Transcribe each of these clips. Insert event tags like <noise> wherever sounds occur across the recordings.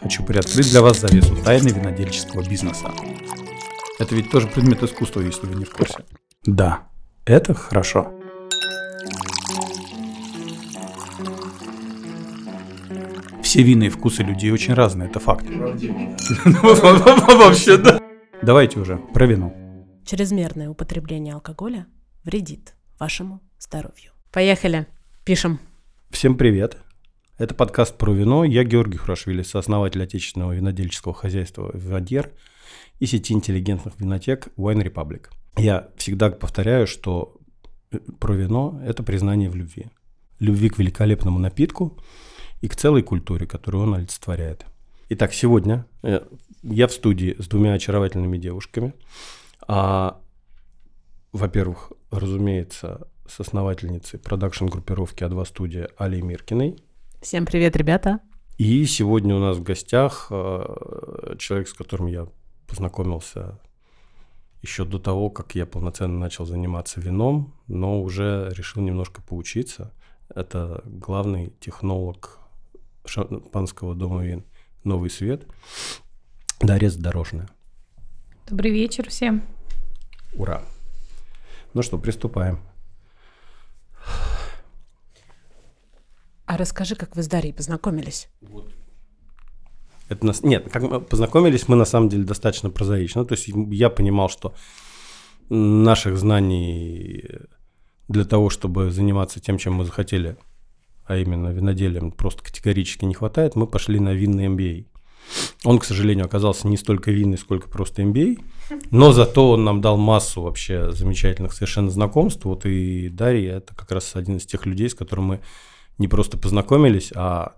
хочу приоткрыть для вас завесу тайны винодельческого бизнеса. Это ведь тоже предмет искусства, если вы не в курсе. Да, это хорошо. Все винные вкусы людей очень разные, это факт. Вообще, да. Давайте уже про вино. Чрезмерное употребление алкоголя вредит вашему здоровью. Поехали, пишем. Всем привет. Это подкаст про вино. Я Георгий Хурашвили, сооснователь отечественного винодельческого хозяйства «Винодер» и сети интеллигентных винотек Wine Republic. Я всегда повторяю, что э, про вино – это признание в любви. Любви к великолепному напитку и к целой культуре, которую он олицетворяет. Итак, сегодня э, я в студии с двумя очаровательными девушками. А, во-первых, разумеется, с основательницей продакшн-группировки А2 студия Алей Миркиной. Всем привет, ребята. И сегодня у нас в гостях э, человек, с которым я познакомился еще до того, как я полноценно начал заниматься вином, но уже решил немножко поучиться. Это главный технолог шампанского дома вин «Новый свет» Дарья Задорожная. Добрый вечер всем. Ура! Ну что, приступаем. А расскажи, как вы с Дарьей познакомились? Это нас... Нет, как мы познакомились, мы на самом деле достаточно прозаично. То есть я понимал, что наших знаний для того, чтобы заниматься тем, чем мы захотели, а именно виноделием, просто категорически не хватает. Мы пошли на винный MBA. Он, к сожалению, оказался не столько винный, сколько просто MBA, но зато он нам дал массу вообще замечательных совершенно знакомств. Вот и Дарья – это как раз один из тех людей, с которым мы не просто познакомились, а,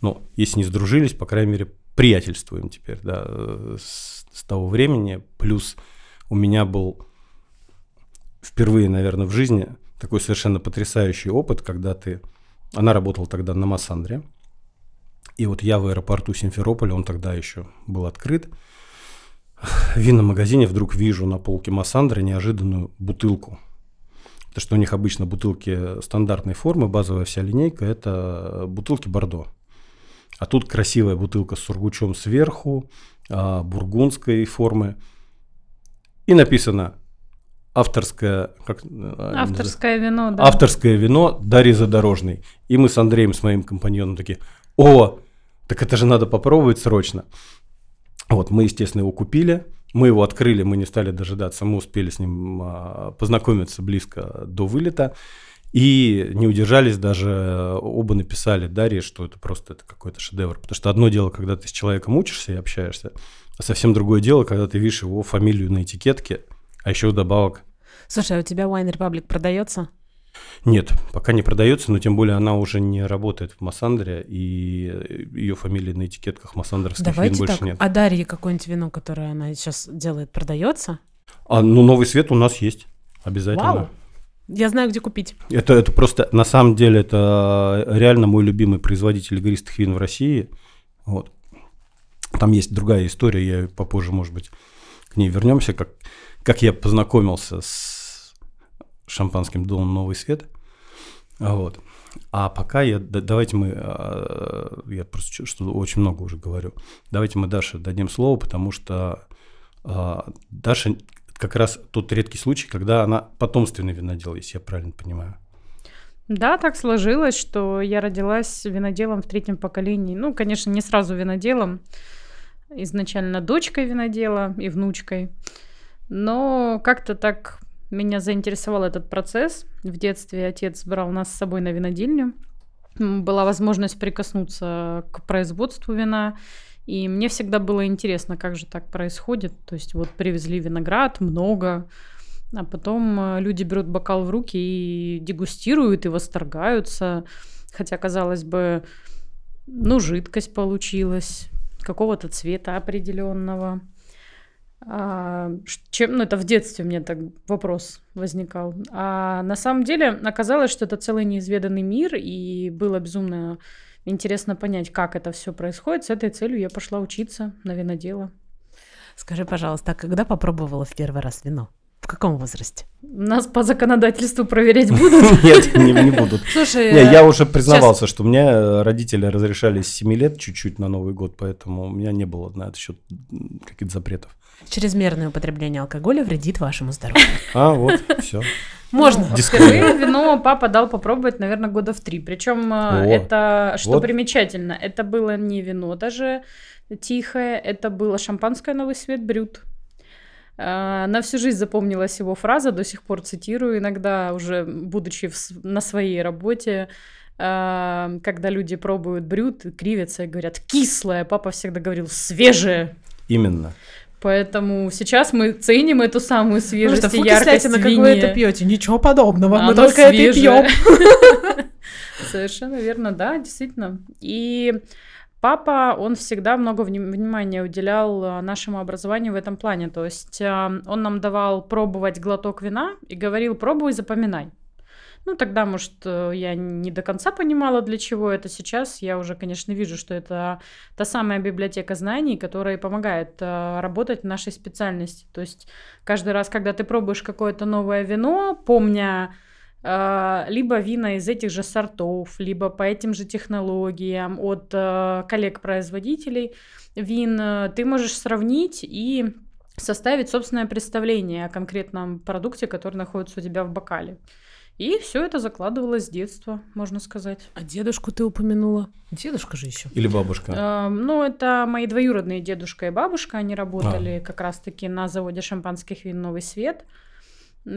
ну, если не сдружились, по крайней мере, приятельствуем теперь, да, с, с того времени. Плюс у меня был впервые, наверное, в жизни такой совершенно потрясающий опыт, когда ты... Она работала тогда на Массандре, и вот я в аэропорту Симферополя, он тогда еще был открыт, в винном магазине вдруг вижу на полке Массандра неожиданную бутылку Потому что у них обычно бутылки стандартной формы, базовая вся линейка, это бутылки Бордо. А тут красивая бутылка с сургучом сверху, а, бургундской формы. И написано авторское, как, а, авторское вино, да. Авторское вино Дарьи Задорожной. И мы с Андреем, с моим компаньоном, такие, о, так это же надо попробовать срочно. Вот, мы, естественно, его купили. Мы его открыли, мы не стали дожидаться, мы успели с ним а, познакомиться близко до вылета. И не удержались даже, оба написали Дарье, что это просто это какой-то шедевр. Потому что одно дело, когда ты с человеком учишься и общаешься, а совсем другое дело, когда ты видишь его фамилию на этикетке, а еще добавок. Слушай, а у тебя Wine Republic продается? Нет, пока не продается, но тем более она уже не работает в Массандре, и ее фамилии на этикетках массандровских Давайте вин больше так. нет. А Дарье какое-нибудь вино, которое она сейчас делает, продается? А, ну, новый свет у нас есть, обязательно. Вау! Я знаю, где купить. Это, это просто, на самом деле, это реально мой любимый производитель игристых вин в России. Вот. Там есть другая история, я попозже, может быть, к ней вернемся, как, как я познакомился с шампанским домом «Новый свет». Вот. А пока я, давайте мы, а, я просто что очень много уже говорю, давайте мы Даше дадим слово, потому что а, Даша как раз тот редкий случай, когда она потомственный винодел, если я правильно понимаю. Да, так сложилось, что я родилась виноделом в третьем поколении. Ну, конечно, не сразу виноделом, изначально дочкой винодела и внучкой. Но как-то так меня заинтересовал этот процесс. В детстве отец брал нас с собой на винодельню. Была возможность прикоснуться к производству вина. И мне всегда было интересно, как же так происходит. То есть вот привезли виноград, много, а потом э, люди берут бокал в руки и дегустируют, и восторгаются. Хотя, казалось бы, ну, жидкость получилась, какого-то цвета определенного. А, чем, ну, это в детстве у меня так вопрос возникал. А на самом деле оказалось, что это целый неизведанный мир, и было безумно интересно понять, как это все происходит. С этой целью я пошла учиться на винодела. Скажи, пожалуйста, а когда попробовала в первый раз вино? Каком возрасте? Нас по законодательству проверять будут. <laughs> Нет, не, не будут. Слушай, Не, я уже признавался, что мне э, родители разрешали с 7 лет чуть-чуть на Новый год, поэтому у меня не было на этот счет каких-то запретов. чрезмерное употребление алкоголя вредит вашему здоровью. <laughs> А, вот, все. Можно. Ну, Дисклеймер. впервые вино папа дал попробовать, наверное, года в три. Причем О, это, что вот. примечательно, это было не вино даже тихое, это было шампанское «Новый свет» Брют. А, На всю жизнь запомнилась его фраза, до сих пор цитирую иногда, уже будучи в на своей работе, а, когда люди пробуют брют, кривятся и говорят «кислое», папа всегда говорил «свежее». Именно. Поэтому сейчас мы ценим эту самую свежесть Потому и яркость кислятина, в как вы это пьете? Ничего подобного, мы Оно только это и свежее. пьем. <laughs> Совершенно верно, да, действительно. И папа, он всегда много вним- внимания уделял а, нашему образованию в этом плане. То есть а, он нам давал пробовать глоток вина и говорил, пробуй, запоминай. Ну, тогда, может, э, я не до конца понимала, для чего это сейчас. Я уже, конечно, вижу, что это та самая библиотека знаний, которая помогает э, работать в нашей специальности. То есть каждый раз, когда ты пробуешь какое-то новое вино, помня э, либо вина из этих же сортов, либо по этим же технологиям от э, коллег-производителей вин, э, ты можешь сравнить и составить собственное представление о конкретном продукте, который находится у тебя в бокале. И все это закладывалось с детства, можно сказать. А дедушку ты упомянула? Дедушка же еще. Или бабушка. Э, Ну, это мои двоюродные дедушка и бабушка. Они работали как раз-таки на заводе шампанских вин «Новый свет»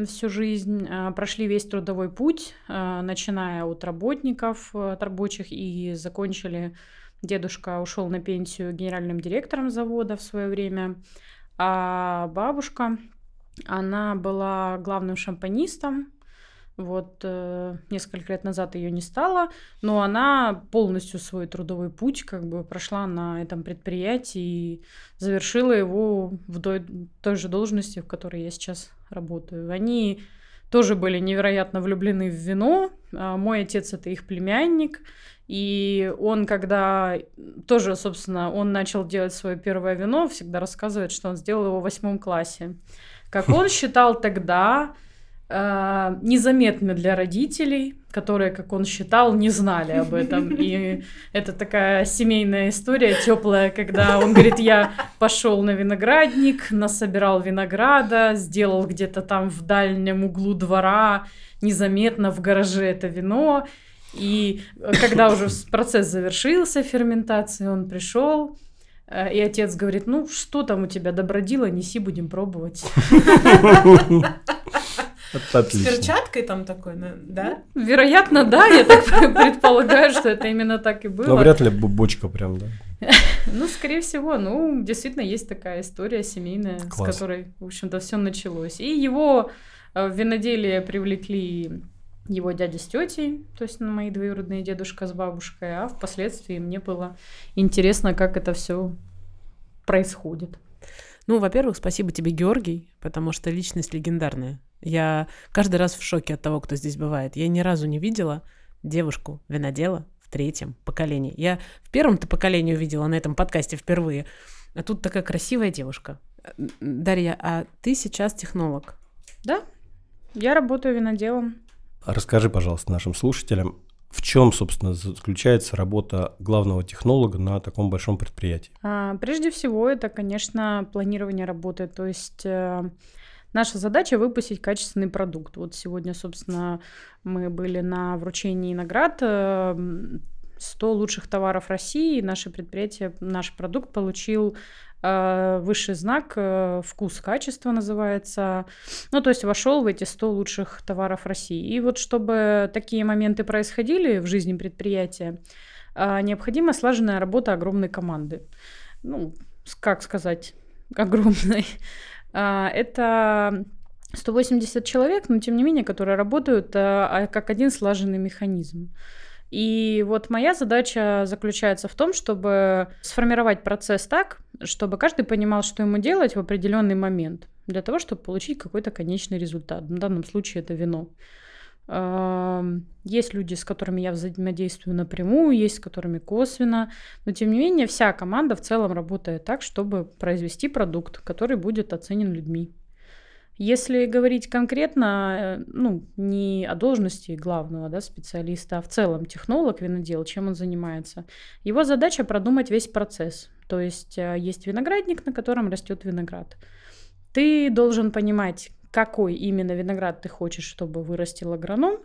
всю жизнь. Э, Прошли весь трудовой путь, э, начиная от работников, э, от рабочих, и закончили... Дедушка ушел на пенсию генеральным директором завода в свое время, а бабушка, она была главным шампанистом. Вот э, несколько лет назад ее не стало, но она полностью свой трудовой путь как бы прошла на этом предприятии и завершила его в дой- той же должности, в которой я сейчас работаю. Они тоже были невероятно влюблены в вино. А Мой отец это их племянник. И он, когда тоже, собственно, он начал делать свое первое вино, всегда рассказывает, что он сделал его в восьмом классе. Как он <laughs> считал тогда, э, незаметно для родителей, которые, как он считал, не знали об этом. И это такая семейная история теплая, когда он говорит, я пошел на виноградник, насобирал винограда, сделал где-то там в дальнем углу двора незаметно в гараже это вино. И когда уже процесс завершился ферментации, он пришел, э, и отец говорит, ну что там у тебя добродила, неси, будем пробовать. <laughs> Отлично. перчаткой там такой, да? Вероятно, да, я так <laughs> предполагаю, что это именно так и было. Но вряд ли бочка прям, да. <laughs> Ну, скорее всего, ну, действительно, есть такая история семейная, с Класс. которой, в общем-то, все началось. И его э, в виноделие привлекли его дядя с тетей, то есть ну, мои двоюродные дедушка с бабушкой, а впоследствии мне было интересно, как это все происходит. Ну, во-первых, спасибо тебе, Георгий, потому что личность легендарная. Я каждый раз в шоке от того, кто здесь бывает. Я ни разу не видела девушку винодела в третьем поколении. Я в первом-то поколении увидела на этом подкасте впервые. А тут такая красивая девушка. Дарья, а ты сейчас технолог. Да, я работаю виноделом. Расскажи, пожалуйста, нашим слушателям, в чем, собственно, заключается работа главного технолога на таком большом предприятии? А, Прежде всего, это, конечно, планирование работы. То есть э, наша задача выпустить качественный продукт. Вот сегодня, собственно, мы были на вручении наград. э, м, 100 лучших товаров России. Наше предприятие, наш продукт получил э, высший знак э, «Вкус качества» называется. Ну, то есть вошел в эти 100 лучших товаров России. И вот чтобы такие моменты происходили в жизни предприятия, а, необходима слаженная работа огромной команды. Ну, как сказать, огромной. А, Это 180 человек, но тем не менее, которые работают а, как один слаженный механизм. И вот моя задача заключается в том, чтобы сформировать процесс так, чтобы каждый понимал, что ему делать в определенный момент, для того, чтобы получить какой-то конечный результат. В данном случае это вино. Есть люди, с которыми я взаимодействую напрямую, есть с которыми косвенно, но тем не менее вся команда в целом работает так, чтобы произвести продукт, который будет оценен людьми. Если говорить конкретно, э, ну, не о должности главного да, специалиста, а в целом технолог винодел, чем он занимается, его задача продумать весь процесс. То есть э, есть виноградник, на котором растет виноград. Ты должен понимать, какой именно виноград ты хочешь, чтобы вырастил агроном,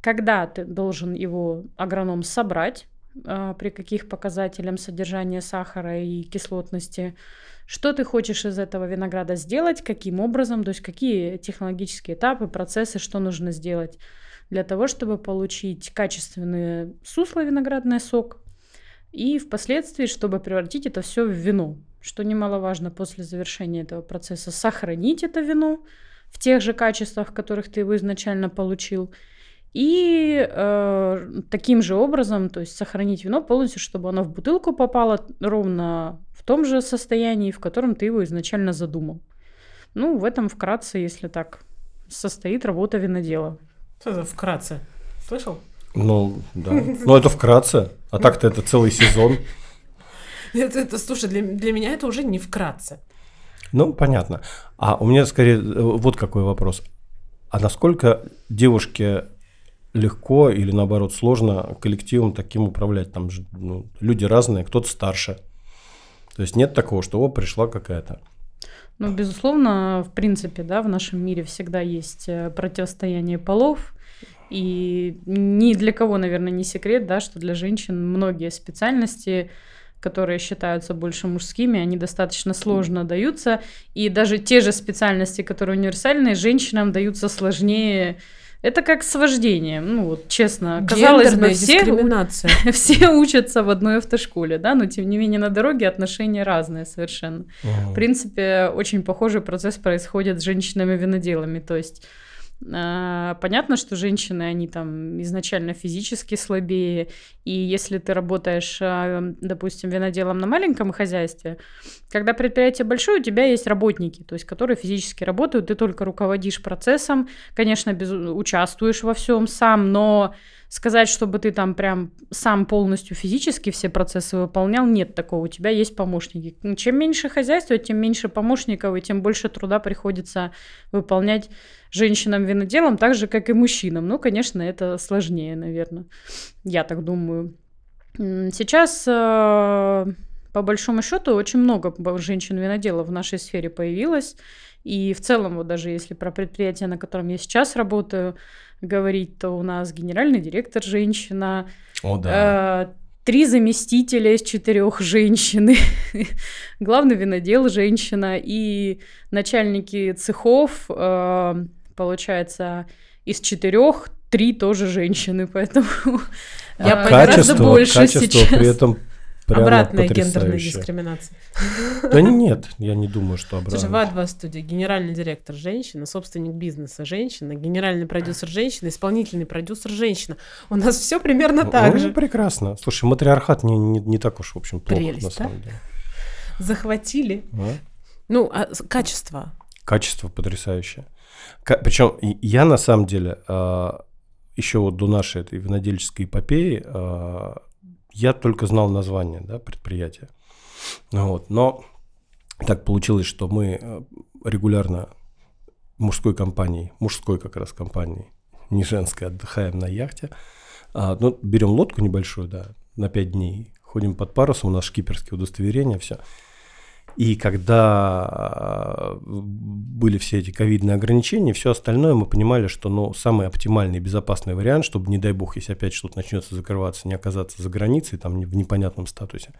когда ты должен его агроном собрать, а, при каких показателях содержания сахара и кислотности, что ты хочешь из этого винограда сделать, каким образом, то есть какие технологические этапы, процессы, что нужно сделать для того, чтобы получить качественный сусло виноградный сок, и впоследствии, чтобы превратить это все в вино, что немаловажно после завершения этого процесса, сохранить это вино в тех же качествах, которых ты его изначально получил, и э, таким же образом, то есть сохранить вино полностью, чтобы оно в бутылку попало ровно в том же состоянии, в котором ты его изначально задумал. Ну, в этом вкратце, если так, состоит работа винодела. Что за вкратце? Слышал? Ну, да. Ну, это вкратце. А так-то это целый сезон. <laughs> Это, это слушай, для, для меня это уже не вкратце. Ну, понятно. А у меня скорее э, вот какой вопрос. А насколько девушке легко или наоборот сложно коллективом таким управлять? Там же ну, люди разные, кто-то старше. То есть нет такого, что о, пришла какая-то. Ну, безусловно, в принципе, да, в нашем мире всегда есть э, противостояние полов. И ни для кого, наверное, не секрет, да, что для женщин многие специальности которые считаются больше мужскими, они достаточно сложно даются. И даже те же специальности, которые универсальные, женщинам даются сложнее. Это как с вождением. Ну, вот честно, казалось бы, все, дискриминация. <laughs> все учатся в одной автошколе, да, но тем не менее на дороге отношения разные совершенно. В принципе, очень похожий процесс происходит с женщинами-виноделами. То есть понятно, что женщины, они там изначально физически слабее, и если ты работаешь, а, допустим, виноделом на маленьком хозяйстве, когда предприятие большое, у тебя есть работники, то есть которые физически работают, ты только руководишь процессом, конечно, без, участвуешь во всем сам, но сказать, чтобы ты там прям сам полностью физически все процессы выполнял, нет такого. У тебя есть помощники. Чем меньше хозяйства, тем меньше помощников, и тем больше труда приходится выполнять женщинам-виноделам, так же, как и мужчинам. Ну, конечно, это сложнее, наверное. Я так думаю. Сейчас, э, по большому счету, очень много женщин-виноделов в нашей сфере появилось. И в целом, вот даже если про предприятие, на котором я сейчас работаю, говорить, то у нас генеральный директор женщина. О, да. Э, три заместителя из четырех женщины, <laughs> главный винодел женщина и начальники цехов э, получается, из четырех три тоже женщины, <laughs> поэтому я а <laughs> гораздо больше качество сейчас. при этом Прямо Обратная гендерная дискриминация. Да <laughs> нет, я не думаю, что обратно. Слушай, в А2 студия генеральный директор женщина, собственник бизнеса женщина, генеральный продюсер женщина, исполнительный продюсер женщина. У нас все примерно так ну, же. прекрасно. Слушай, матриархат не, не, не так уж, в общем, плохо, Прелесть, на самом да? деле. Захватили. А? Ну, а качество? Качество потрясающее. Причем я на самом деле а, еще вот до нашей этой винодельческой эпопеи а, я только знал название да, предприятия. Вот. Но так получилось, что мы а, регулярно мужской компанией, мужской как раз компанией, не женской, отдыхаем на яхте. Ну, берем лодку небольшую, да, на 5 дней, ходим под парусом, у нас шкиперские удостоверения, все. И когда э, были все эти ковидные ограничения, все остальное, мы понимали, что ну, самый оптимальный и безопасный вариант, чтобы, не дай бог, если опять что-то начнется закрываться, не оказаться за границей, там, в непонятном статусе,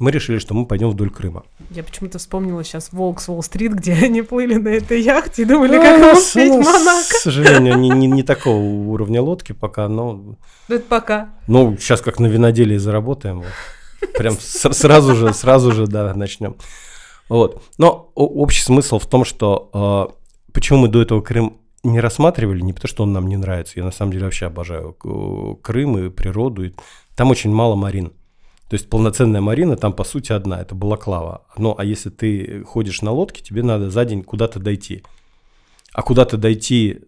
мы решили, что мы пойдем вдоль Крыма. Я почему-то вспомнила сейчас «Волк с Уолл-стрит», где <laughs> они плыли на этой яхте и думали, как им успеть ну, Монако. К сожалению, не, не, не такого уровня лодки пока, но... Это пока. Ну, сейчас как на виноделии заработаем. Вот. Прям сразу же, сразу же, да, начнем. Вот. Но общий смысл в том, что э, почему мы до этого Крым не рассматривали, не потому что он нам не нравится. Я на самом деле вообще обожаю Крым и природу. И там очень мало марин. То есть полноценная марина там по сути одна, это Балаклава. Ну а если ты ходишь на лодке, тебе надо за день куда-то дойти. А куда-то дойти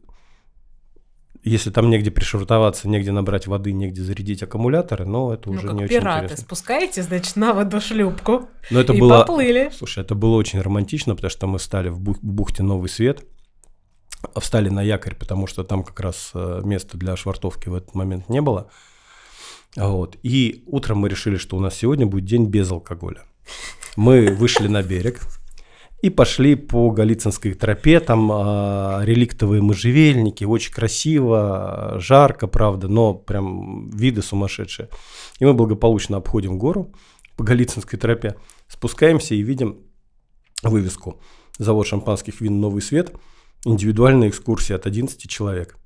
если там негде пришвартоваться, негде набрать воды, негде зарядить аккумуляторы, но это ну, уже как не пираты. очень интересно. спускаете, значит, на воду шлюпку но это и было, поплыли. Слушай, это было очень романтично, потому что мы встали в, бух- бухте Новый Свет, встали на якорь, потому что там как раз э, места для швартовки в этот момент не было. Вот. И утром мы решили, что у нас сегодня будет день без алкоголя. Мы вышли на берег и пошли по Голицынской тропе, там э, реликтовые можжевельники, очень красиво, жарко, правда, но прям виды сумасшедшие. И мы благополучно обходим гору по Голицынской тропе, спускаемся и видим вывеску «Завод шампанских вин «Новый свет», индивидуальная экскурсия от 11 человек.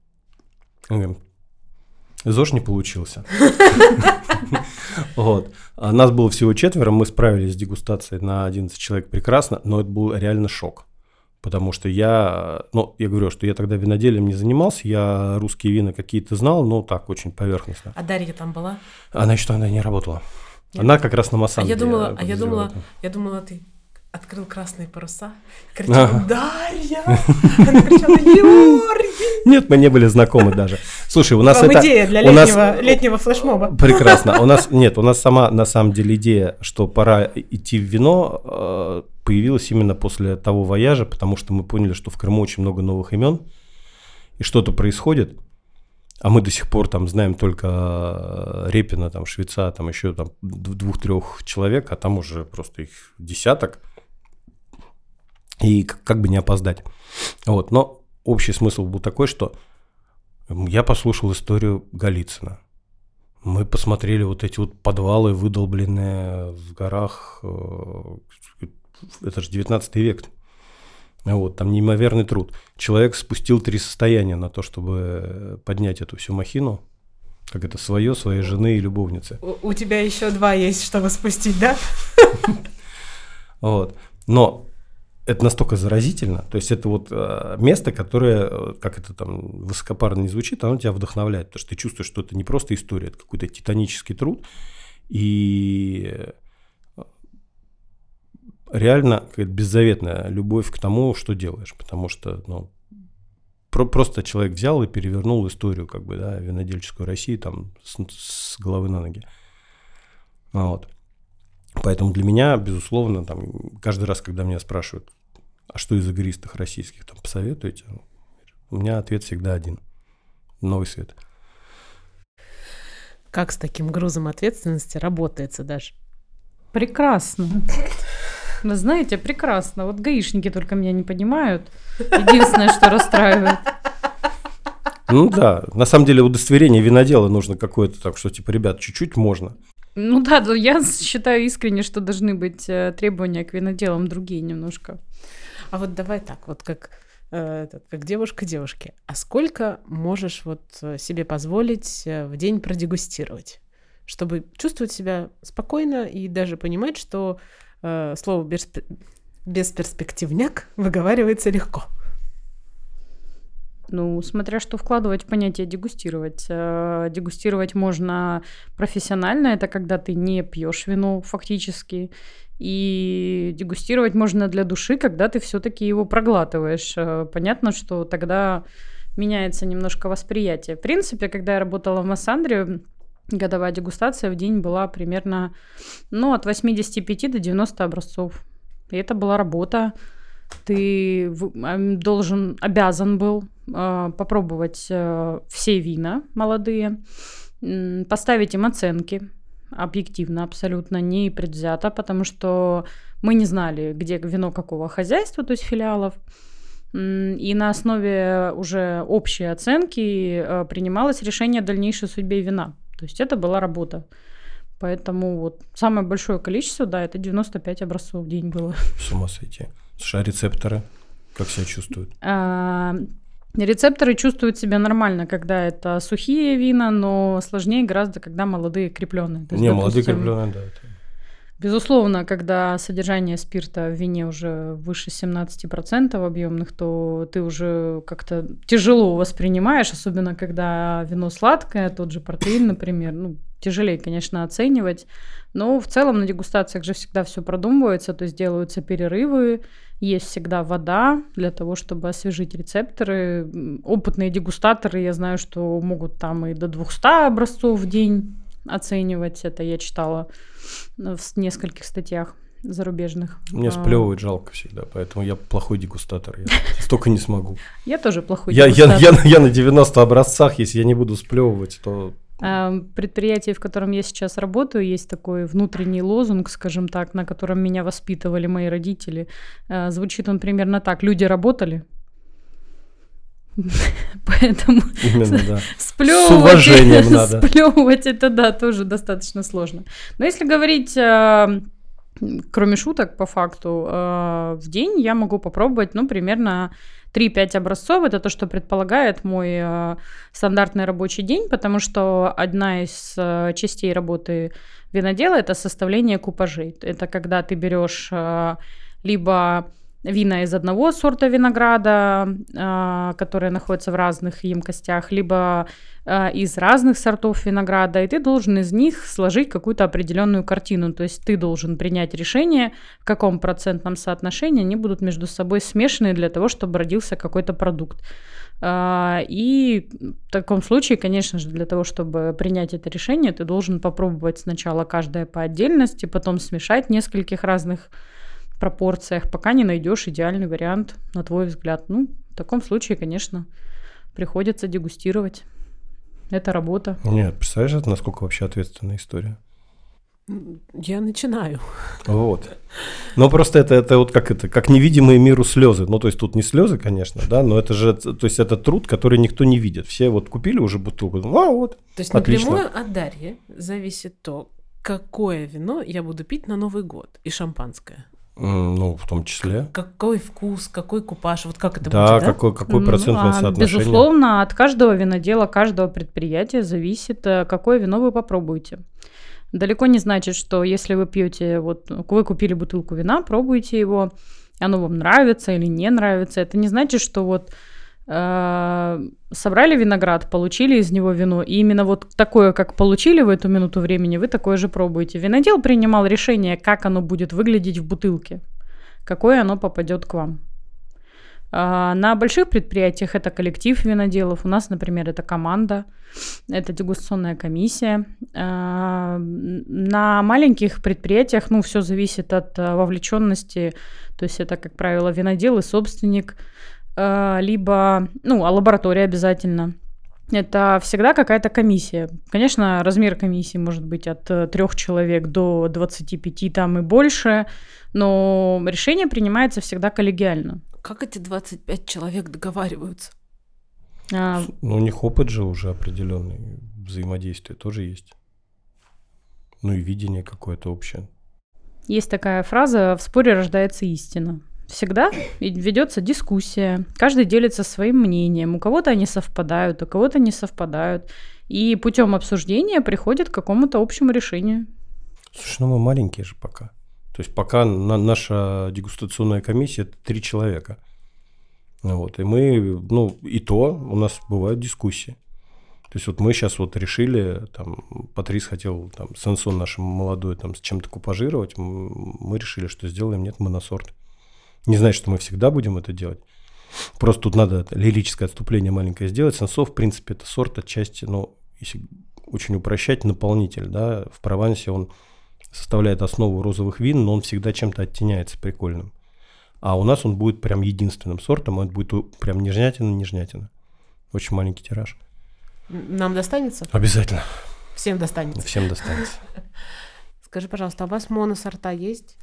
ЗОЖ не получился. Вот. А нас было всего четверо, мы справились с дегустацией на 11 человек прекрасно, но это был реально шок. Потому что я, ну, я говорю, что я тогда виноделием не занимался, я русские вина какие-то знал, но так, очень поверхностно. А Дарья там была? Она еще тогда не работала. Она как раз на А Массанге. я думала, а я думала, я думала, ты открыл красные паруса, кричала Дарья, <laughs> она кричала Георгий. Нет, мы не были знакомы даже. Слушай, у нас Вам это... идея для у нас- летнего, летнего флешмоба. <laughs> Прекрасно. У нас нет, у нас сама на самом деле идея, что пора идти в вино, э, появилась именно после того вояжа, потому что мы поняли, что в Крыму очень много новых имен, и что-то происходит, а мы до сих пор там знаем только э, Репина, там Швеца, там еще там двух-трех человек, а там уже просто их десяток, и как бы не опоздать. Вот, но общий смысл был такой, что я послушал историю Голицына. Мы посмотрели вот эти вот подвалы, выдолбленные в горах. э, Это же 19 век. Вот, там неимоверный труд. Человек спустил три состояния на то, чтобы поднять эту всю махину. Как это свое, своей жены и любовницы. У, у тебя еще два есть, чтобы спустить, да? <laughs> Вот. Но это настолько заразительно. То есть это вот э, место, которое, э, как это там высокопарно не звучит, оно тебя вдохновляет. Потому что ты чувствуешь, что это не просто история, это какой-то титанический труд. И э, реально какая-то беззаветная любовь к тому, что делаешь. Потому что, ну, про- просто человек взял и перевернул историю, как бы, да, винодельческую России там с, с головы на ноги. Вот. Поэтому для меня, безусловно, там, каждый раз, когда меня спрашивают, а что из игристых российских там посоветуете, у меня ответ всегда один. Новый свет. Как с таким грузом ответственности работается даже? Прекрасно. Вы знаете, прекрасно. Вот гаишники только меня не понимают. Единственное, что расстраивает. Ну да, на самом деле удостоверение винодела нужно какое-то, так что, типа, ребят, чуть-чуть можно. Ну да, я считаю искренне, что должны быть э, требования к виноделам другие немножко. А вот давай так, вот как, э, этот, как девушка девушке. А сколько можешь вот э, себе позволить э, в день продегустировать, чтобы чувствовать себя спокойно и даже понимать, что э, слово «берспе- бесперспективняк выговаривается легко. Ну, смотря что вкладывать в понятие дегустировать. Дегустировать можно профессионально, это когда ты не пьешь вино фактически. И дегустировать можно для души, когда ты все-таки его проглатываешь. Э, Понятно, что тогда меняется немножко восприятие. В принципе, когда я работала в Массандре, годовая дегустация в день была примерно ну, от 85 до 90 образцов. И это была работа. Ты должен, обязан был э, попробовать э, все вина молодые, м, поставить им оценки объективно, абсолютно не предвзято, потому что мы не знали, где вино какого хозяйства, то есть филиалов. И на основе уже общей оценки э, принималось решение о дальнейшей судьбе вина. То есть это была работа. Поэтому вот самое большое количество, да, это 95 образцов в день было. С ума сойти. Слушай, а рецепторы как себя чувствуют? Рецепторы чувствуют себя нормально, когда это сухие вина, но сложнее гораздо, когда молодые. То есть, Не, молодые допустим, крепленые, да. это- Безусловно, когда содержание спирта в вине уже выше 17% объемных, то ты уже как-то тяжело воспринимаешь, особенно когда вино сладкое, тот же протеин, например, ну, тяжелее, конечно, оценивать. Но в целом на дегустациях же всегда все продумывается, то есть делаются перерывы, есть всегда вода для того, чтобы освежить рецепторы. Опытные дегустаторы, я знаю, что могут там и до 200 образцов в день оценивать. Это я читала э, в нескольких статьях. зарубежных. Мне А, сплевывать жалко всегда, поэтому я плохой дегустатор. Я <laughs> столько не смогу. Я тоже плохой дегустатор. я на 90 образцах, если я не буду сплевывать, то Предприятие, в котором я сейчас работаю, есть такой внутренний лозунг, скажем так, на котором меня воспитывали мои родители. А, Звучит он примерно так. Люди работали. <laughs> Поэтому именно, да. сплевывать, <laughs> С уважением <laughs> надо. сплевывать это да, тоже достаточно сложно. Но если говорить, кроме шуток, по факту, а, в день я могу попробовать, ну, примерно 3-5 образцов. Это то, что предполагает мой а, стандартный рабочий день, потому что одна из а, частей работы винодела это составление купажей. Это когда ты берешь либо вина из одного сорта винограда, а, которые находятся в разных емкостях, либо а, из разных сортов винограда, и ты должен из них сложить какую-то определенную картину. То есть ты должен принять решение, в каком процентном соотношении они будут между собой смешаны для того, чтобы родился какой-то продукт. А, И в таком случае, конечно же, для того, чтобы принять это решение, ты должен попробовать сначала каждое по отдельности, потом смешать нескольких разных пропорциях, пока не найдешь идеальный вариант, на твой взгляд. Ну, в таком случае, конечно, приходится дегустировать. Это работа. Нет, представляешь, это насколько вообще ответственная история? Я начинаю. Вот. Но просто это, это вот как это, как невидимые миру слезы. Ну, то есть тут не слезы, конечно, да, но это же, то есть это труд, который никто не видит. Все вот купили уже бутылку, ну, а вот. То есть Отлично. напрямую от Дарьи зависит то, какое вино я буду пить на Новый год и шампанское. Ну, в том числе. Какой вкус, какой купаж, вот как это Да, будет, да? какой, какой Ну, процентное а, соотношение? Безусловно, от каждого винодела, каждого предприятия зависит, э, какое вино вы попробуете. Далеко не значит, что если вы пьете, вот вы купили бутылку вина, пробуете его, оно вам нравится или не нравится. Это не значит, что вот собрали виноград, получили из него вино, и именно вот такое, как получили в эту минуту времени, вы такое же пробуете. Винодел принимал решение, как оно будет выглядеть в бутылке, какое оно попадет к вам. А, На больших предприятиях это коллектив виноделов. У нас, например, это команда, это дегустационная комиссия. А, На маленьких предприятиях, ну, все зависит от а, вовлеченности. То есть это, как правило, винодел и собственник, либо, ну, а лаборатория обязательно. Это всегда какая-то комиссия. Конечно, размер комиссии может быть от э, трех человек до 25 там и больше, но решение принимается всегда коллегиально. Как эти 25 человек договариваются? А, Ну, у них опыт же уже определенный, взаимодействие тоже есть. Ну и видение какое-то общее. Есть такая фраза «в споре рождается истина». Всегда ведется дискуссия, каждый делится своим мнением, у кого-то они совпадают, у кого-то не совпадают, и путем обсуждения приходят к какому-то общему решению. Слушай, ну мы маленькие же пока. То есть пока на- наша дегустационная комиссия три человека. Вот, и мы, ну, и то у нас бывают дискуссии. То есть вот мы сейчас вот решили, там, Патрис хотел, там, Сансон наш молодой, там, с чем-то купажировать, мы решили, что сделаем, нет, моносорт. Не значит, что мы всегда будем это делать. Просто тут надо лирическое отступление маленькое сделать. Сансо, в принципе, это сорт отчасти, ну, если очень упрощать, наполнитель, да, в Провансе он составляет основу розовых вин, но он всегда чем-то оттеняется прикольным. А у нас он будет прям единственным сортом, это будет прям нежнятина-нежнятина. Очень маленький тираж. Нам достанется? Обязательно. Всем достанется. Всем достанется. <laughs> Скажи, пожалуйста, а у вас моносорта есть?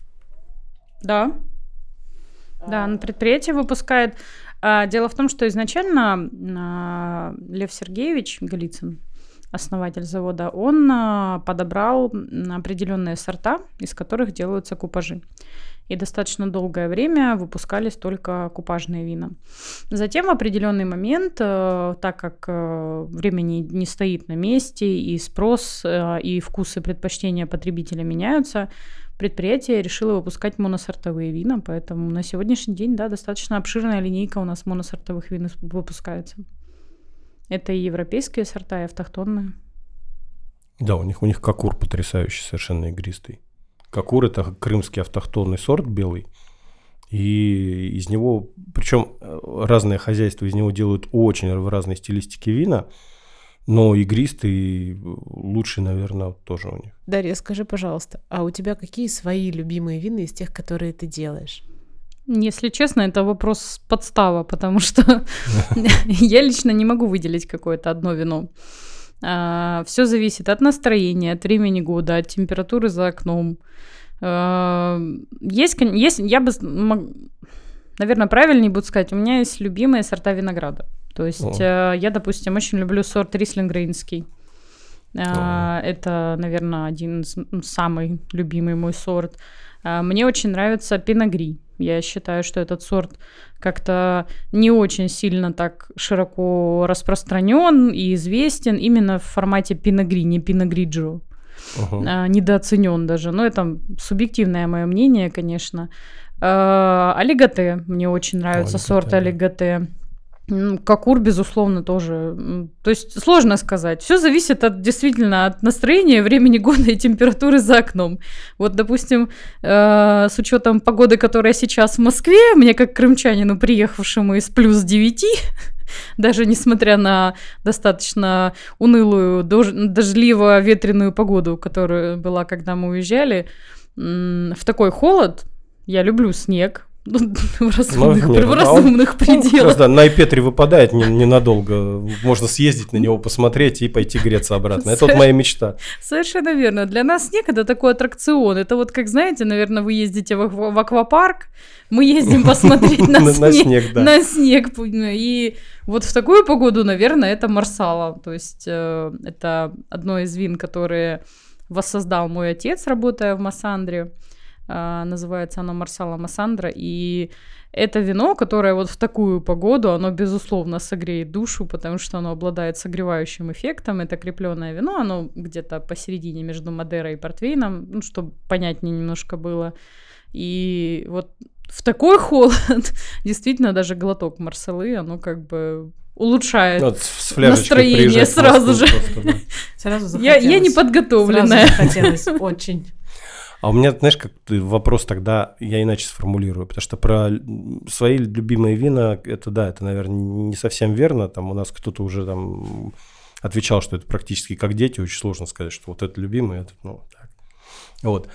Да. Да, на предприятие выпускает. А, Дело в том, что изначально а, Лев Сергеевич Голицын, основатель завода, он а, подобрал определенные сорта, из которых делаются купажи. И достаточно долгое время выпускались только купажные вина. Затем в определенный момент, так как время не, не стоит на месте, и спрос, и вкусы предпочтения потребителя меняются, предприятие решило выпускать моносортовые вина, поэтому на сегодняшний день, да, достаточно обширная линейка у нас моносортовых вин выпускается. Это и европейские сорта, и автохтонные. Да, у них, у них кокур потрясающий, совершенно игристый. Кокур – это крымский автохтонный сорт белый. И из него, причем разные хозяйства из него делают очень в разной стилистике вина. Но игристый лучший, наверное, тоже у них. Дарья, скажи, пожалуйста, а у тебя какие свои любимые вины из тех, которые ты делаешь? Если честно, это вопрос подстава, потому что я лично не могу выделить какое-то одно вино. Все зависит от настроения, от времени года, от температуры за окном. А, есть, есть я бы, наверное, правильнее будет сказать, у меня есть любимые сорта винограда. То есть О. Э, я, допустим, очень люблю сорт рислингрейнский. О. Это, наверное, один из самый любимый мой сорт. А, мне очень нравится пиногри. Я считаю, что этот сорт как-то не очень сильно так широко распространен и известен именно в формате пиногри, не пиногриджо. Uh-huh. А, недооценен даже. Но это субъективное мое мнение, конечно. Алигате. Мне очень нравится алигате, сорт алигате. Какур, безусловно, тоже. То есть сложно сказать. Все зависит от действительно от настроения, времени года и температуры за окном. Вот, допустим, э, с учетом погоды, которая сейчас в Москве, мне как крымчанину, приехавшему из плюс 9, <laughs> даже несмотря на достаточно унылую, дождливо-ветреную погоду, которая была, когда мы уезжали, в такой холод, я люблю снег, ну, в разумных, ну, нет, в разумных он, <laughs> пределах. Он, да, на Петре выпадает не, ненадолго. Можно съездить на него, посмотреть и пойти греться обратно. Это вот моя мечта. Совершенно верно. Для нас снег это такой аттракцион. Это вот как, знаете, наверное, вы ездите в, в аквапарк, мы ездим посмотреть <laughs> на снег. На снег. И вот в такую погоду, наверное, это Марсала. То есть э, это одно из вин, которые воссоздал мой отец, работая в Массандре. А, называется оно Марсала Массандра, и это вино, которое вот в такую погоду, оно, безусловно, согреет душу, потому что оно обладает согревающим эффектом. Это крепленное вино, оно где-то посередине между Мадерой и Портвейном, ну, чтобы понятнее немножко было. И вот в такой холод <laughs> действительно даже глоток марсалы, оно как бы улучшает вот настроение сразу же. Просто, да. Сразу я, я не подготовленная. Сразу захотелось очень. А у меня, знаешь, как ты вопрос тогда я иначе сформулирую, потому что про свои любимые вина, это да, это, наверное, не совсем верно. Там у нас кто-то уже там отвечал, что это практически как дети, очень сложно сказать, что вот это любимое, это, ну, так. Вот.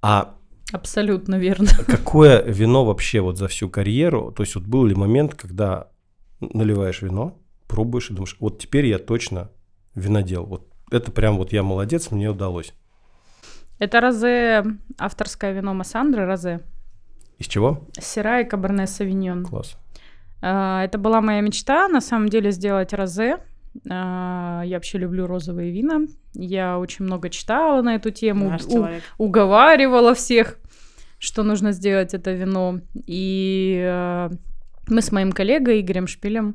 А Абсолютно верно. <laughs> Какое вино вообще вот за всю карьеру? То есть вот был ли момент, когда наливаешь вино, пробуешь и думаешь, вот теперь я точно винодел. Вот это прям вот я молодец, мне удалось. Это розе, авторское вино Массандры, розе. Из чего? Сера и каберне савиньон. Класс. А, это была моя мечта, на самом деле, сделать розе. А, я вообще люблю розовые вина. Я очень много читала на эту тему, у, уговаривала всех, что нужно сделать это вино. И а, мы с моим коллегой Игорем Шпилем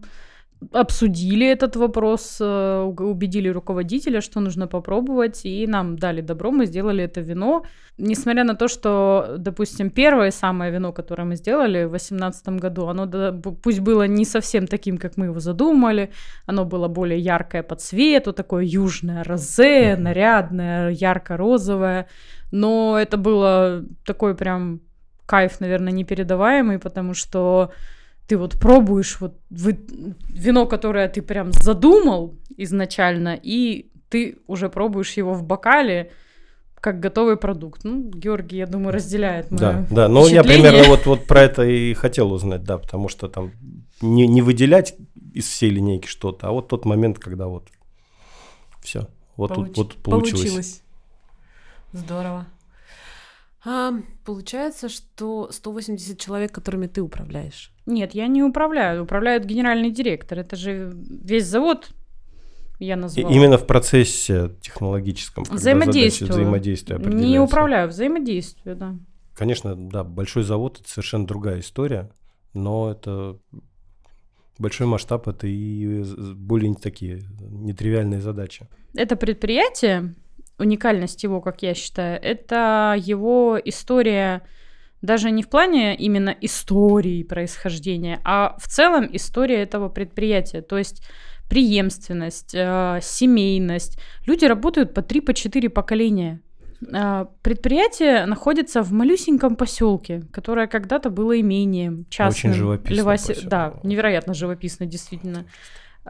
обсудили этот вопрос, э, убедили руководителя, что нужно попробовать, и нам дали добро, мы сделали это вино. Несмотря на то, что, допустим, первое самое вино, которое мы сделали в 2018 году, оно пусть было не совсем таким, как мы его задумали, оно было более яркое по цвету, такое южное розе, нарядное, ярко-розовое, но это было такой прям кайф, наверное, непередаваемый, потому что ты вот пробуешь вот вино, которое ты прям задумал изначально, и ты уже пробуешь его в бокале как готовый продукт. Ну, Георгий, я думаю, разделяет мое Да, да, но я примерно вот, вот про это и хотел узнать, да, потому что там не, не выделять из всей линейки что-то, а вот тот момент, когда вот все, вот Получ... тут вот получилось. Получилось. Здорово. А, получается, что 180 человек, которыми ты управляешь. Нет, я не управляю. Управляет генеральный директор. Это же весь завод я назвала. Именно в процессе технологическом. Взаимодействию. Взаимодействия Не управляю, взаимодействие, да. Конечно, да, большой завод – это совершенно другая история, но это большой масштаб, это и более такие нетривиальные задачи. Это предприятие, уникальность его, как я считаю, это его история даже не в плане именно истории происхождения, а в целом история этого предприятия. То есть преемственность, э, семейность. Люди работают по 3 по 4 поколения. Э, предприятие находится в малюсеньком поселке, которое когда-то было имением частным. Очень живописно. Леваси... Да, невероятно живописно, действительно. А,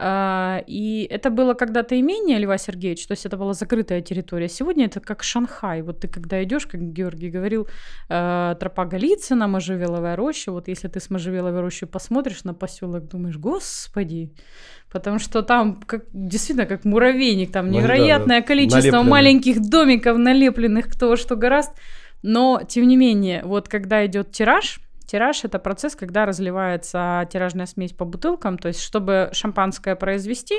И это было когда-то имение Льва Сергеевича, то есть это была закрытая территория. Сегодня это как Шанхай. Вот ты когда идешь, как Георгий говорил, э, тропа Голицына, Можжевеловая роща. Вот если ты с Можжевеловой рощи посмотришь на поселок, думаешь, господи, потому что там как, действительно как муравейник, там Ну да, невероятное количество налепленных. маленьких домиков, налепленных кто что гораст. Но, тем не менее, вот когда идет тираж, тираж это процесс, когда разливается тиражная смесь по бутылкам. То есть, чтобы шампанское произвести,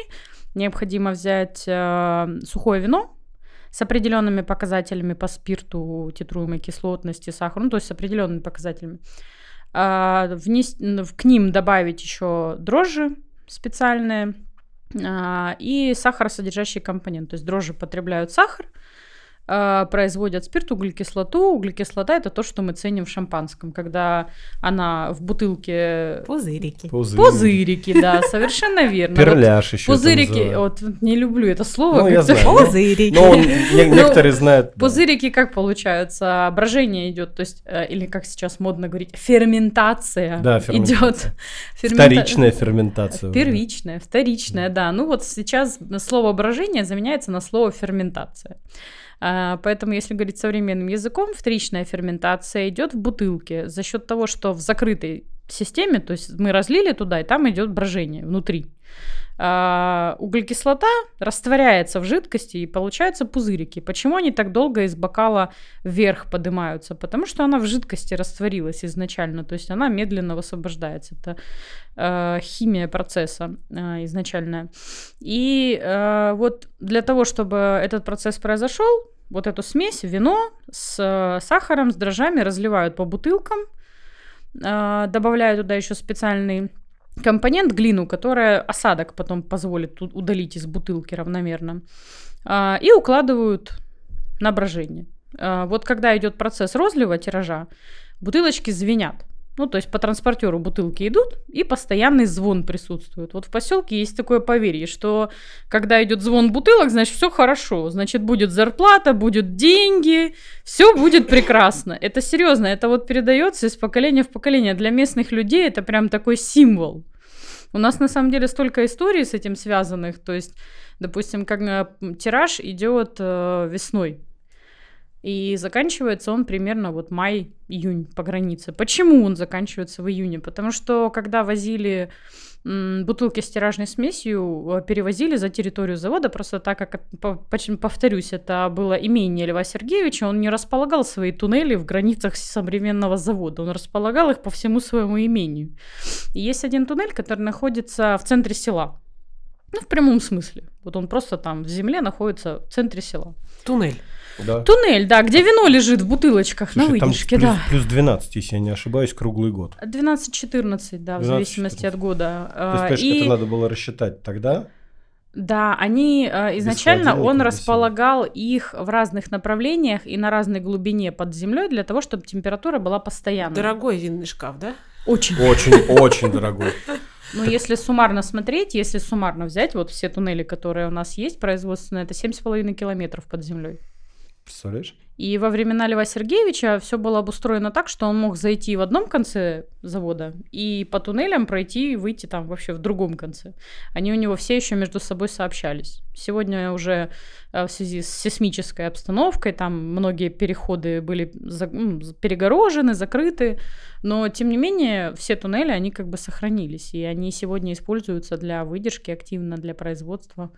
необходимо взять э, сухое вино с определенными показателями по спирту, титруемой кислотности, сахару, ну, то есть с определенными показателями. А, внес- к ним добавить еще дрожжи специальные а, и сахаросодержащий компонент. То есть дрожжи потребляют сахар, а, производят спирт, углекислоту. Углекислота это то, что мы ценим в шампанском, когда она в бутылке Пузырики. Пузырь. пузырики, да, совершенно верно. Вот Перляж еще. Пузырики, вот не люблю это слово. Ну. Пузырики. Но он- не- некоторые знают. Пузырики как получаются? Брожение идет, то есть, э, или как сейчас модно говорить, ферментация идет. Вторичная ферментация. Первичная, вторичная, да. Ну вот сейчас слово брожение заменяется на слово ферментация. А, Поэтому, если говорить современным языком, вторичная ферментация идет в бутылке за счет того, что в закрытой системе, то есть мы разлили туда, и там идет брожение внутри. А, углекислота растворяется в жидкости и получаются пузырики. Почему они так долго из бокала вверх поднимаются? Потому что она в жидкости растворилась изначально, то есть она медленно высвобождается. Это э, химия процесса э, изначальная. И вот для того, чтобы этот процесс произошел, вот эту смесь, вино с сахаром, с дрожжами разливают по бутылкам, добавляют туда еще специальный компонент глину, которая осадок потом позволит удалить из бутылки равномерно, а, и укладывают на брожение. А, Вот когда идет процесс розлива тиража, бутылочки звенят. Ну, то есть по транспортеру бутылки идут, и постоянный звон присутствует. Вот в поселке есть такое поверье, что когда идет звон бутылок, значит, все хорошо. Значит, будет зарплата, будут деньги, все будет прекрасно. Это серьезно, это вот передается из поколения в поколение. Для местных людей это прям такой символ. У нас на самом деле столько историй с этим связанных. То есть, допустим, как тираж идет э, весной. И заканчивается он примерно вот май-июнь по границе. Почему он заканчивается в июне? Потому что когда возили бутылки с тиражной смесью, э, перевозили за территорию завода, просто так как, поч- повторюсь, это было имение Льва Сергеевича, он не располагал свои туннели в границах современного завода, он располагал их по всему своему имению. И есть один туннель, который находится в центре села. Ну, в прямом смысле. Вот он просто там в земле находится в центре села. Туннель. Да. Туннель, да, где вино лежит в бутылочках на Слушай, там выдержке, плюс, да. плюс 12, если я не ошибаюсь, круглый год. 12-14, да, в 12-14. зависимости от года. То есть, А, понимаешь, и- это надо было рассчитать тогда. Да, они э, изначально он располагал их в разных направлениях и на разной глубине под землей для того, чтобы температура была постоянной. Дорогой винный шкаф, да? Очень. Очень, очень дорогой. <laughs> Ну, если суммарно смотреть, если суммарно взять, вот все туннели, которые у нас есть производственные, это 7,5 километров под землей. Представляешь? И во времена Льва Сергеевича все было обустроено так, что он мог зайти в одном конце завода и по туннелям пройти и выйти там вообще в другом конце. Они у него все еще между собой сообщались. Сегодня уже э, в связи с сейсмической обстановкой там многие переходы были за- перегорожены, закрыты, но тем не менее все туннели, они как бы сохранились, и они сегодня используются для выдержки активно, для производства.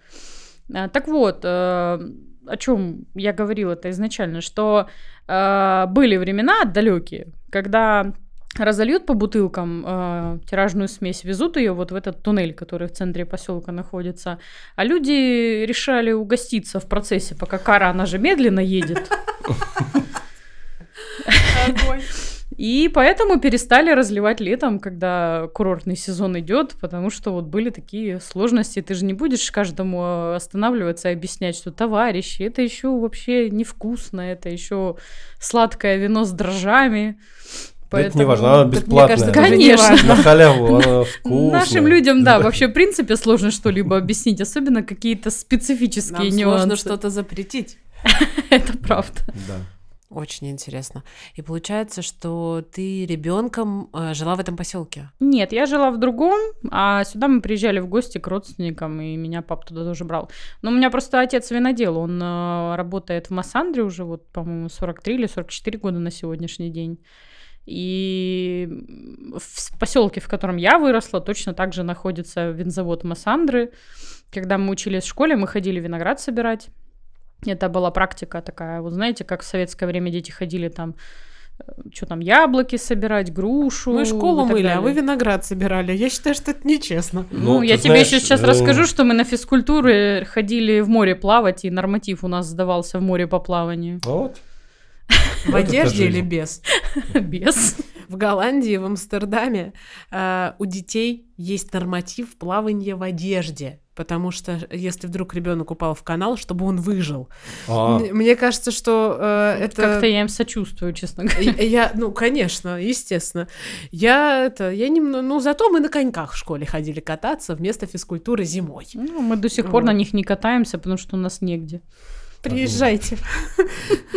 А, Так вот, э, о чем я говорила это изначально, что э, были времена далекие, когда разольют по бутылкам э, тиражную смесь, везут ее вот в этот туннель, который в центре поселка находится, а люди решали угоститься в процессе, пока кара, она же медленно едет. И поэтому перестали разливать летом, когда курортный сезон идет, потому что вот были такие сложности. Ты же не будешь каждому э, останавливаться и объяснять, что товарищи, это еще вообще невкусно, это еще сладкое вино с дрожжами. Да Это не важно, она Так, мне кажется, Конечно. На халяву, она вкусная. Нашим людям, да, вообще в принципе сложно что-либо объяснить, особенно какие-то специфические Нам нюансы. сложно что-то запретить. <laughs> Это правда. Да. Очень интересно. И получается, что ты ребенком э, жила в этом поселке. Нет, я жила в другом, а сюда мы приезжали в гости к родственникам, и меня папа туда тоже брал. Но у меня просто отец винодел, он э, работает в Массандре уже, вот, по-моему, 43 или 44 года на сегодняшний день. И в поселке, в котором я выросла, точно так же находится винзавод Массандры. Когда мы учились в школе, мы ходили виноград собирать. Это была практика такая, вот знаете, как в советское время дети ходили там что там, яблоки собирать, грушу. Мы школу и так мыли, а далее. вы виноград собирали. Я считаю, что это нечестно. Ну, Ну, я тебе знаешь, еще сейчас э, расскажу, что мы на физкультуре ходили в море плавать, и норматив у нас сдавался в море по плаванию. Вот. В Вот одежде или без? <laughs> Без. В Голландии, в Амстердаме э, у детей есть норматив плавания в одежде. Потому что если вдруг ребенок упал в канал, чтобы он выжил. А, Мне кажется, что э, это... Как-то я им сочувствую, честно говоря. Я, ну, конечно, естественно. Я это, я немного, ну, зато мы на коньках в школе ходили кататься вместо физкультуры зимой. Ну, мы до сих пор на них не катаемся, потому что у нас негде. Приезжайте.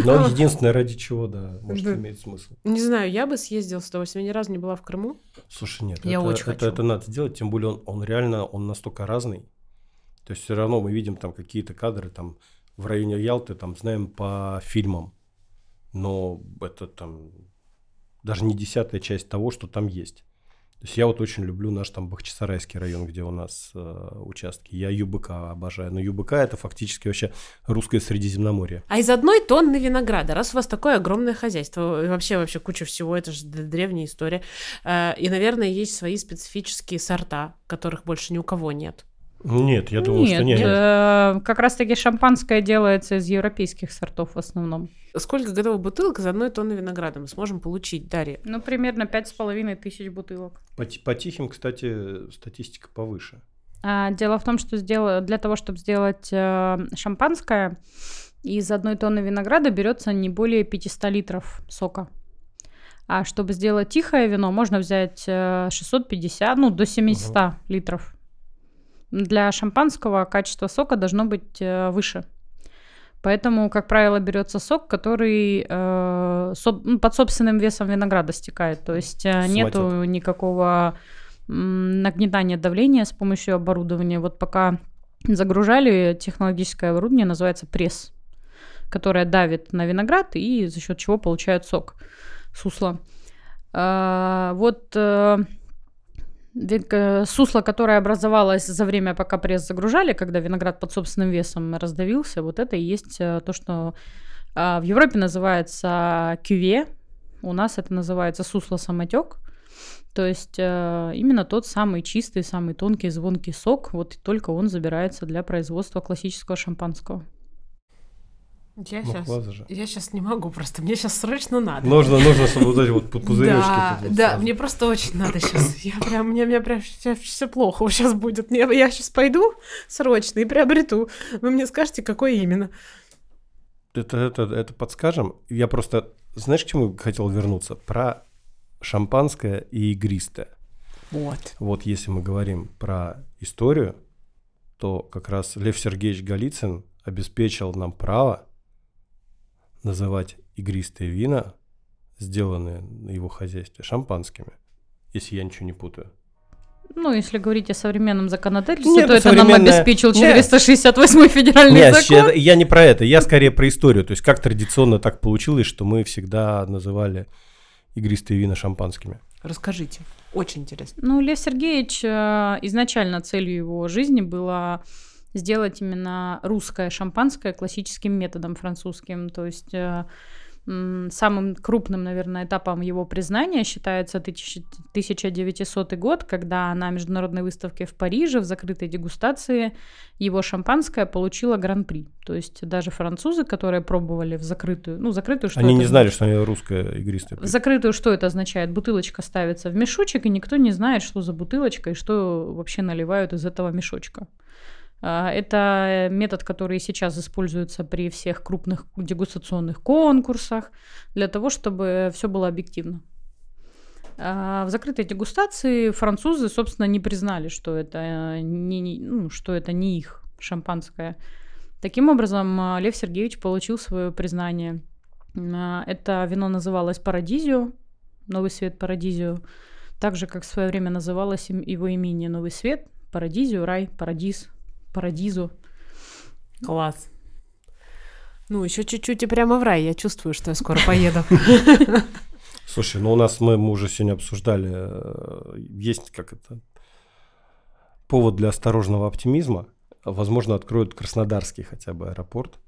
но единственное, ради чего, да, может, имеет смысл. Не знаю, я бы съездила с удовольствием. Я ни разу не была в Крыму. Слушай, нет, Я это, очень это, хочу. это надо сделать, тем более он, он реально, он настолько разный. То есть все равно мы видим там какие-то кадры там в районе Ялты, там знаем по фильмам, но это там даже не десятая часть того, что там есть. То есть я вот очень люблю наш там Бахчисарайский район, где у нас э, участки. Я ЮБК обожаю. Но ЮБК это фактически вообще русское Средиземноморье. А из одной тонны винограда, раз у вас такое огромное хозяйство, вообще вообще куча всего, это же древняя история, э, и, наверное, есть свои специфические сорта, которых больше ни у кого нет. Нет, я думаю, нет, что нет. э, как раз-таки шампанское делается из европейских сортов в основном. Сколько готовых бутылок из одной тонны винограда мы сможем получить, Дарья? Ну, примерно пять с половиной тысяч бутылок. По, по тихим, кстати, статистика повыше. А, Дело в том, что сдела- для того, чтобы сделать э, шампанское, из одной тонны винограда берется не более 500 литров сока. А чтобы сделать тихое вино, можно взять э, 650, ну, до 700 литров. Для шампанского качество сока должно быть э, выше. Поэтому, как правило, берется сок, который э, соб- ну, под собственным весом винограда стекает. То есть э, нету Сматет. никакого нагнетания давления с помощью оборудования. Вот пока загружали технологическое оборудование, называется пресс, которое давит на виноград и за счет чего получают сок сусла. А, вот э, сусло, которое образовалось за время, пока пресс загружали, когда виноград под собственным весом раздавился, вот это и есть э, то, что а, в Европе называется кюве, у нас это называется сусло-самотек. То есть э, именно тот самый чистый, самый тонкий, звонкий сок, вот только он забирается для производства классического шампанского. Я Ну, сейчас... же. Я сейчас не могу просто, мне сейчас срочно надо. Нужно, нужно, чтобы вот эти вот пу- пузырёчки. Да, да, мне просто очень надо сейчас. Я прям, мне, мне прям все, плохо сейчас будет. Мне, я сейчас пойду срочно и приобрету. Вы мне скажете, какой именно. Это, это, это подскажем. Я просто, знаешь, к чему хотел вернуться? Про шампанское и игристое. Вот. Вот если мы говорим про историю, то как раз Лев Сергеевич Голицын обеспечил нам право называть игристые вина, сделанные на его хозяйстве, шампанскими. Если я ничего не путаю. Ну, если говорить о современном законодательстве, Нет, то это нам обеспечил Нет. 468 федеральный Нет, закон. я, я не про это, я скорее про историю. То есть как традиционно так получилось, что мы всегда называли игристые вина шампанскими. Расскажите. Очень интересно. Ну, Лев Сергеевич, э, изначально целью его жизни было сделать именно русское шампанское классическим методом французским. То есть э, самым крупным, наверное, этапом его признания считается тысяч- 1900 год, когда на международной выставке в Париже в закрытой дегустации его шампанское получило гран-при. То есть даже французы, которые пробовали в закрытую, ну, закрытую, что Они не знали, что они русское игристое. в закрытую что это означает? Бутылочка ставится в мешочек, и никто не знает, что за бутылочка и что вообще наливают из этого мешочка. А, Это метод, который сейчас используется при всех крупных дегустационных конкурсах для того, чтобы все было объективно. А В закрытой дегустации французы, собственно, не признали, что это не, не- ну, что это не их шампанское. Таким образом, а, Лев Сергеевич получил свое признание. Это вино называлось Парадизио, Новый свет Парадизио. Так же, как в свое время называлось его имение Новый свет, Парадизио, рай, парадиз, парадизу. Класс. Ну, еще чуть-чуть и прямо в рай. Я чувствую, что я скоро поеду. <laughs> Слушай, ну у нас мы, мы уже сегодня обсуждали, э, есть как это повод для осторожного оптимизма. Возможно, откроют Краснодарский хотя бы аэропорт.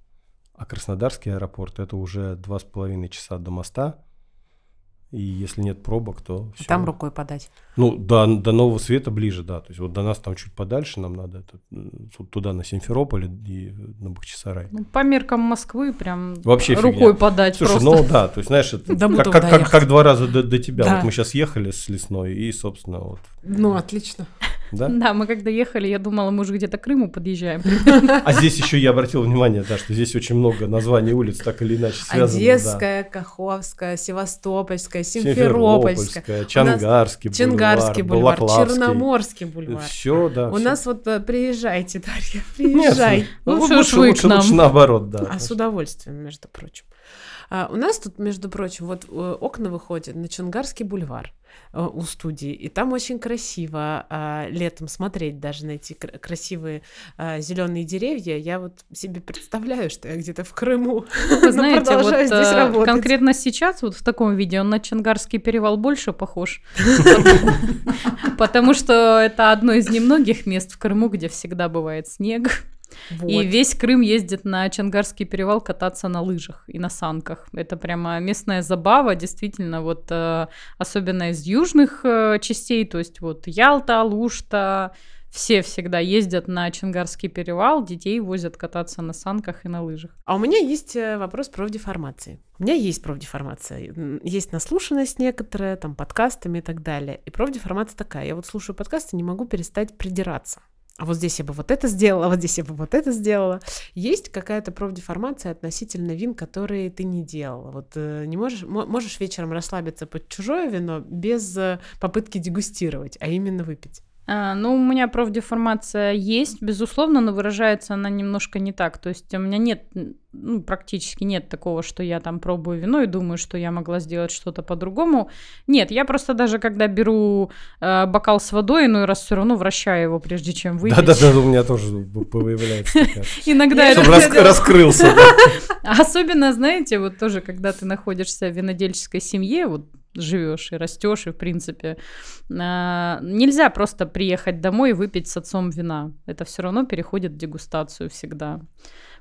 А Краснодарский аэропорт это уже два с половиной часа до моста. И если нет пробок, то все. Там рукой подать. Ну, до, до Нового Света ближе, да. То есть вот до нас там чуть подальше, нам надо это, тут туда, на Симферополь и на Бахчисарай. Ну, по меркам Москвы прям Вообще рукой фигня. подать Слушай, просто. ну да, то есть, знаешь, это <laughs> как, как, как, как два раза до, до тебя. Да. Вот мы сейчас ехали с лесной, и, собственно, вот, Ну, отлично. Да? <laughs> Да, мы когда ехали, я думала, мы уже где-то к Крыму подъезжаем. <laughs> А здесь еще я обратил внимание, да, что здесь очень много названий улиц так или иначе связаны. Одесская, Каховская, Севастопольская, Симферопольская, Симферопольская, Чангарский бульвар, Чернгарский бульвар, Балаклавский. Черноморский бульвар. Все, да. У всё. нас вот э, приезжайте, Дарья, Нет, приезжай. ну, Ну, лучше, лучше, нам. лучше наоборот, да. А с удовольствием, между прочим. А, у нас тут, между прочим, вот э, окна выходят на Чунгарский бульвар у студии, и там очень красиво а, летом смотреть даже на эти кр- красивые зеленые деревья. Я вот себе представляю, что я где-то в Крыму. Вы <laughs> знаете, вот продолжаю здесь э, работать. конкретно сейчас, вот в таком виде, он на Чангарский перевал больше похож. <laughs> Потому что это одно из немногих мест в Крыму, где всегда бывает снег. Вот. И весь Крым ездит на Чангарский перевал кататься на лыжах и на санках. Это прямо местная забава, действительно, вот э, особенно из южных э, частей, то есть вот Ялта, Алушта, все всегда ездят на Чангарский перевал, детей возят кататься на санках и на лыжах. А у меня есть э, вопрос про деформации. У меня есть профдеформация. Есть наслушанность некоторая, там, подкастами и так далее. И профдеформация такая. Я вот слушаю подкасты, не могу перестать придираться. А вот здесь я бы вот это сделала, а вот здесь я бы вот это сделала. Есть какая-то профдеформация относительно вин, которые ты не делала? Вот э, не можешь, мо- можешь вечером расслабиться под чужое вино без э, попытки дегустировать, а именно выпить. А, ну, у меня профдеформация есть, безусловно, но выражается она немножко не так. То есть у меня нет, ну, практически нет такого, что я там пробую вино и думаю, что я могла сделать что-то по-другому. Нет, я просто даже когда беру э, бокал с водой, иной раз все равно вращаю его, прежде чем выпить. Да-да-да, у меня тоже появляется такая. <laughs> Иногда это раскрылся. <laughs> Особенно, знаете, вот тоже, когда ты находишься в винодельческой семье, вот живешь и растешь, и в принципе а, нельзя просто приехать домой и выпить с отцом вина. Это все равно переходит в дегустацию всегда.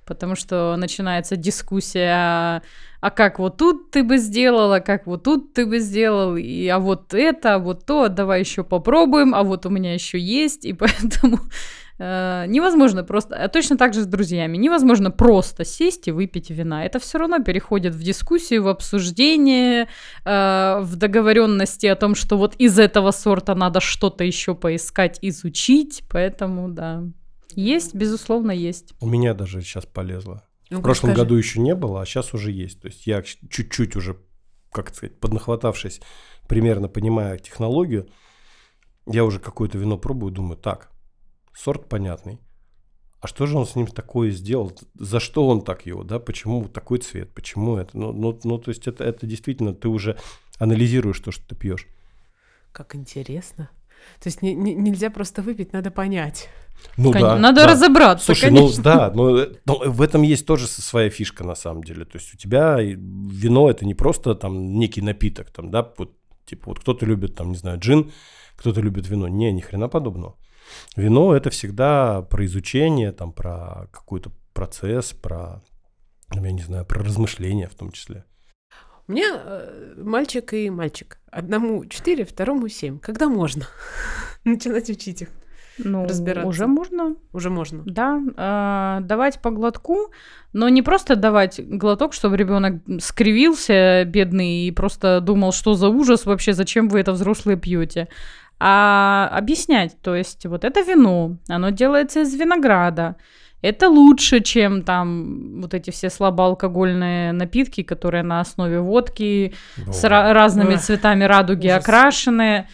Потому что начинается дискуссия, а, а как вот тут ты бы сделала, как вот тут ты бы сделал, и а вот это, а вот то, давай еще попробуем, а вот у меня еще есть, и <laughs> поэтому э, невозможно просто, а точно так же с друзьями, невозможно просто сесть и выпить вина. Это все равно переходит в дискуссию, в обсуждение, э, в договоренности о том, что вот из этого сорта надо что-то еще поискать, изучить, поэтому да. Есть, безусловно, есть. У меня даже сейчас полезло. Ну, В прошлом году еще не было, а сейчас уже есть. То есть я чуть-чуть уже, как сказать, поднахватавшись, примерно понимая технологию, я уже какое-то вино пробую, думаю, так, сорт понятный. А что же он с ним такое сделал? За что он так его, да? Почему такой цвет? Почему это? Ну, ну, ну то есть это, это действительно, ты уже анализируешь то, что ты пьешь. Как интересно. То есть не- не- нельзя просто выпить, надо понять. Ну Кон- да. Надо да. разобраться, Слушай, конечно. ну да, но, но в этом есть тоже своя фишка на самом деле. То есть у тебя вино это не просто там некий напиток, там, да, вот, типа вот кто-то любит там, не знаю, джин, кто-то любит вино. Не, ни хрена подобного. Вино это всегда про изучение, там, про какой-то процесс, про, я не знаю, про размышления в том числе. У меня э, мальчик и мальчик. Одному 4, второму 7. Когда можно <laughs> начинать учить их? Ну, разбираться. уже можно. Уже можно. Да, а, давать по глотку, но не просто давать глоток, чтобы ребенок скривился, бедный, и просто думал, что за ужас вообще, зачем вы это взрослые пьете. А объяснять, то есть вот это вино, оно делается из винограда. Это лучше, чем там вот эти все слабоалкогольные напитки, которые на основе водки с ра- разными Ой, цветами радуги ужас. окрашены.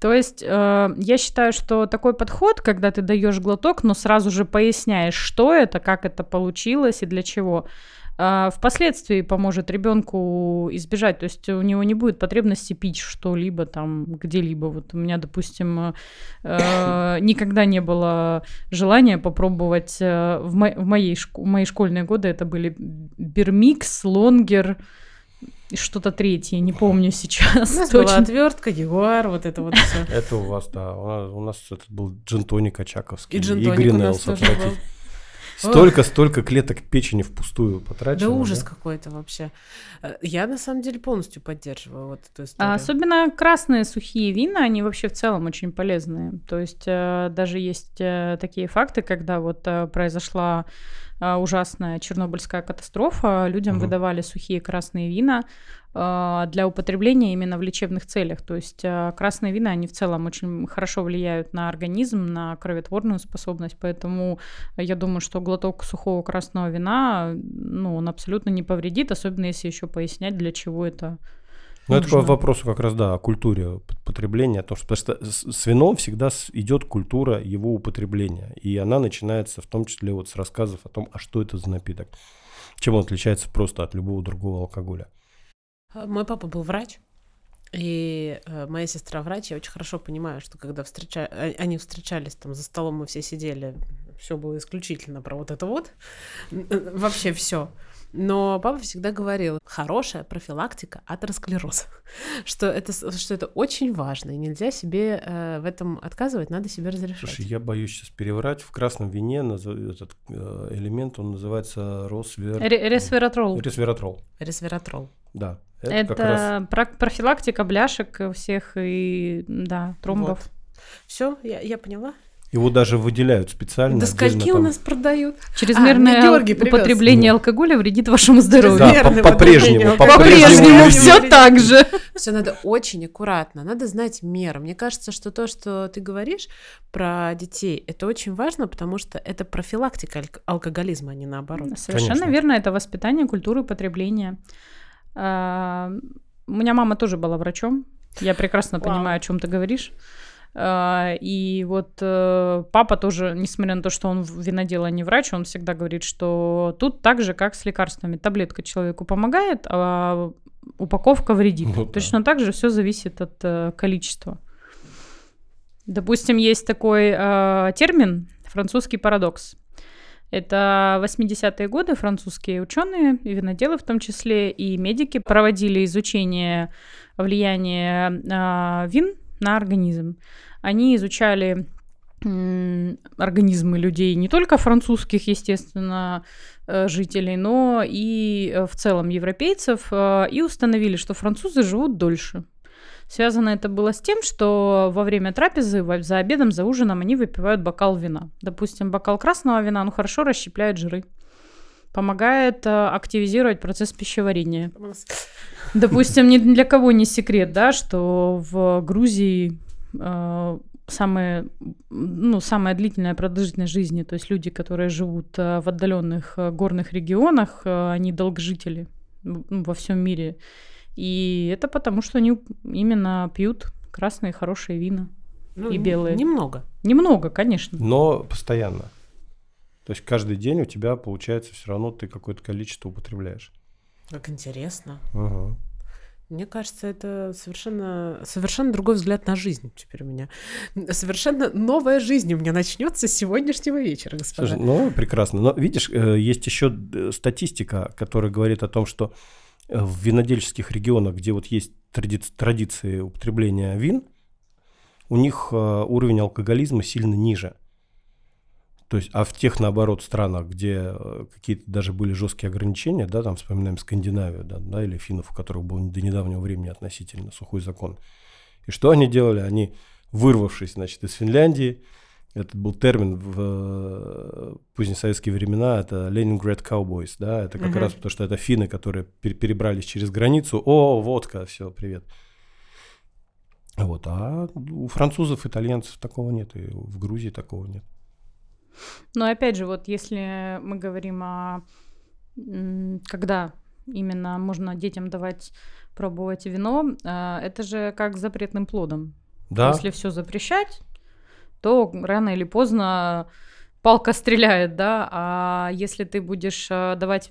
То есть э, я считаю, что такой подход, когда ты даешь глоток, но сразу же поясняешь, что это, как это получилось и для чего, впоследствии поможет ребенку избежать. То есть у него не будет потребности пить что-либо там где-либо. Вот у меня, допустим, э, <coughs> никогда не было желания попробовать э, в, мо- в, моей, шк- в мои школьные годы это были Бермикс, Лонгер, и что-то третье, не помню сейчас. У нас была точно. отвертка, ягуар, вот это вот все. Это у вас, да. У нас, у нас это был джентоник очаковский. И джин-тоник у нас тоже был. Отвратительный. Столько, столько клеток печени впустую Да потрачено. ужас какой-то вообще. Э, Я на самом деле полностью поддерживаю вот эту А историю. особенно красные сухие вина, они вообще в целом очень полезные. То есть э, даже есть э, такие факты, когда вот произошла ужасная чернобыльская катастрофа, людям Мгм. выдавали сухие красные вина э, для употребления именно в лечебных целях. То есть э, красные вина, они в целом очень хорошо влияют на организм, на кроветворную способность, поэтому я думаю, что глоток сухого красного вина, ну, он абсолютно не повредит, особенно если еще пояснять, для чего это Ну, это по нужно. вопросу как раз, да, о культуре потребления. о том, что, потому что с вином всегда идет культура его употребления. И она начинается в том числе вот с рассказов о том, а что это за напиток. Чем он отличается просто от любого другого алкоголя. А, Мой папа был врач, и э, моя сестра врач. Я очень хорошо понимаю, что когда встреча... а- они встречались там за столом, мы все сидели, все было исключительно про вот это вот, вообще все. Но папа всегда говорил, хорошая профилактика атеросклероза, <laughs> что это, что это очень важно, и нельзя себе э, в этом отказывать, надо себе разрешать. Слушай, я боюсь сейчас переврать. В красном вине назов- этот э, элемент, он называется росвер... Ре- Ресвератрол. ресвератрол. Ресвератрол. Да. Это, Это, как раз... про- профилактика бляшек у всех и, да, тромбов. Все, я, я поняла. Его даже выделяют специально. До отдельно скольки у там. нас продают? Чрезмерное А, мне Георгий привез. употребление алкоголя вредит вашему здоровью. Да, по- по-прежнему, употребление по-прежнему вредит. все так же. Все надо очень аккуратно, надо знать меры. Мне кажется, что то, что ты говоришь про детей, это очень важно, потому что это профилактика алкоголизма, а не наоборот. Совершенно Конечно. верно, это воспитание культуры потребления. А, У меня мама тоже была врачом. Я прекрасно Вау. понимаю, о чем ты говоришь. А, И вот э, папа тоже, несмотря на то, что он винодел, а не врач, он всегда говорит, что тут так же, как с лекарствами. Таблетка человеку помогает, а упаковка вредит. Ну да. Точно так же все зависит от э, количества. Допустим, есть такой э, термин французский парадокс. Это 80-е годы французские ученые, и виноделы в том числе, и медики проводили изучение влияния а, вин на организм. Они изучали организмы людей, не только французских, естественно, э, жителей, но и э, в целом европейцев, э, и установили, что французы живут дольше. Связано это было с тем, что во время трапезы, за обедом, за ужином они выпивают бокал вина. Допустим, бокал красного вина, ну хорошо расщепляет жиры. Помогает активизировать процесс пищеварения. Допустим, ни для кого не секрет, да, что в Грузии э, самая, ну, самая длительная продолжительность жизни, то есть люди, которые живут э, в отдаленных э, горных регионах, э, они долгожители ну, во всем мире. И это потому, что они именно пьют красные хорошие вина. Ну, И белые. Немного. Немного, конечно. Но постоянно. То есть каждый день у тебя получается все равно ты какое-то количество употребляешь. Как интересно. Ага. Мне кажется, это совершенно, совершенно другой взгляд на жизнь теперь у меня. Совершенно новая жизнь у меня начнется с сегодняшнего вечера, господа. Слушай, ну прекрасно. Но видишь, э, есть еще э, статистика, которая говорит о том, что э, в винодельческих регионах, где вот есть тради- традиции употребления вин, у них уровень алкоголизма сильно ниже. То есть, а в тех, наоборот, странах, где э, какие-то даже были жесткие ограничения, да, там вспоминаем Скандинавию, да, да, или финнов, у которых был до недавнего времени относительно сухой закон. И что они делали? Они, вырвавшись, значит, из Финляндии, этот был термин в э, позднесоветские времена, это Leningrad Cowboys, да, это как Мгм. раз потому, что это финны, которые пер- перебрались через границу, о, водка, все, привет. Вот, а у французов, итальянцев такого нет, и в Грузии такого нет. Но опять же, вот если мы говорим о когда именно можно детям давать пробовать вино, а, это же как с запретным плодом. Да, Если все запрещать, то рано или поздно палка стреляет, да, а если ты будешь э, давать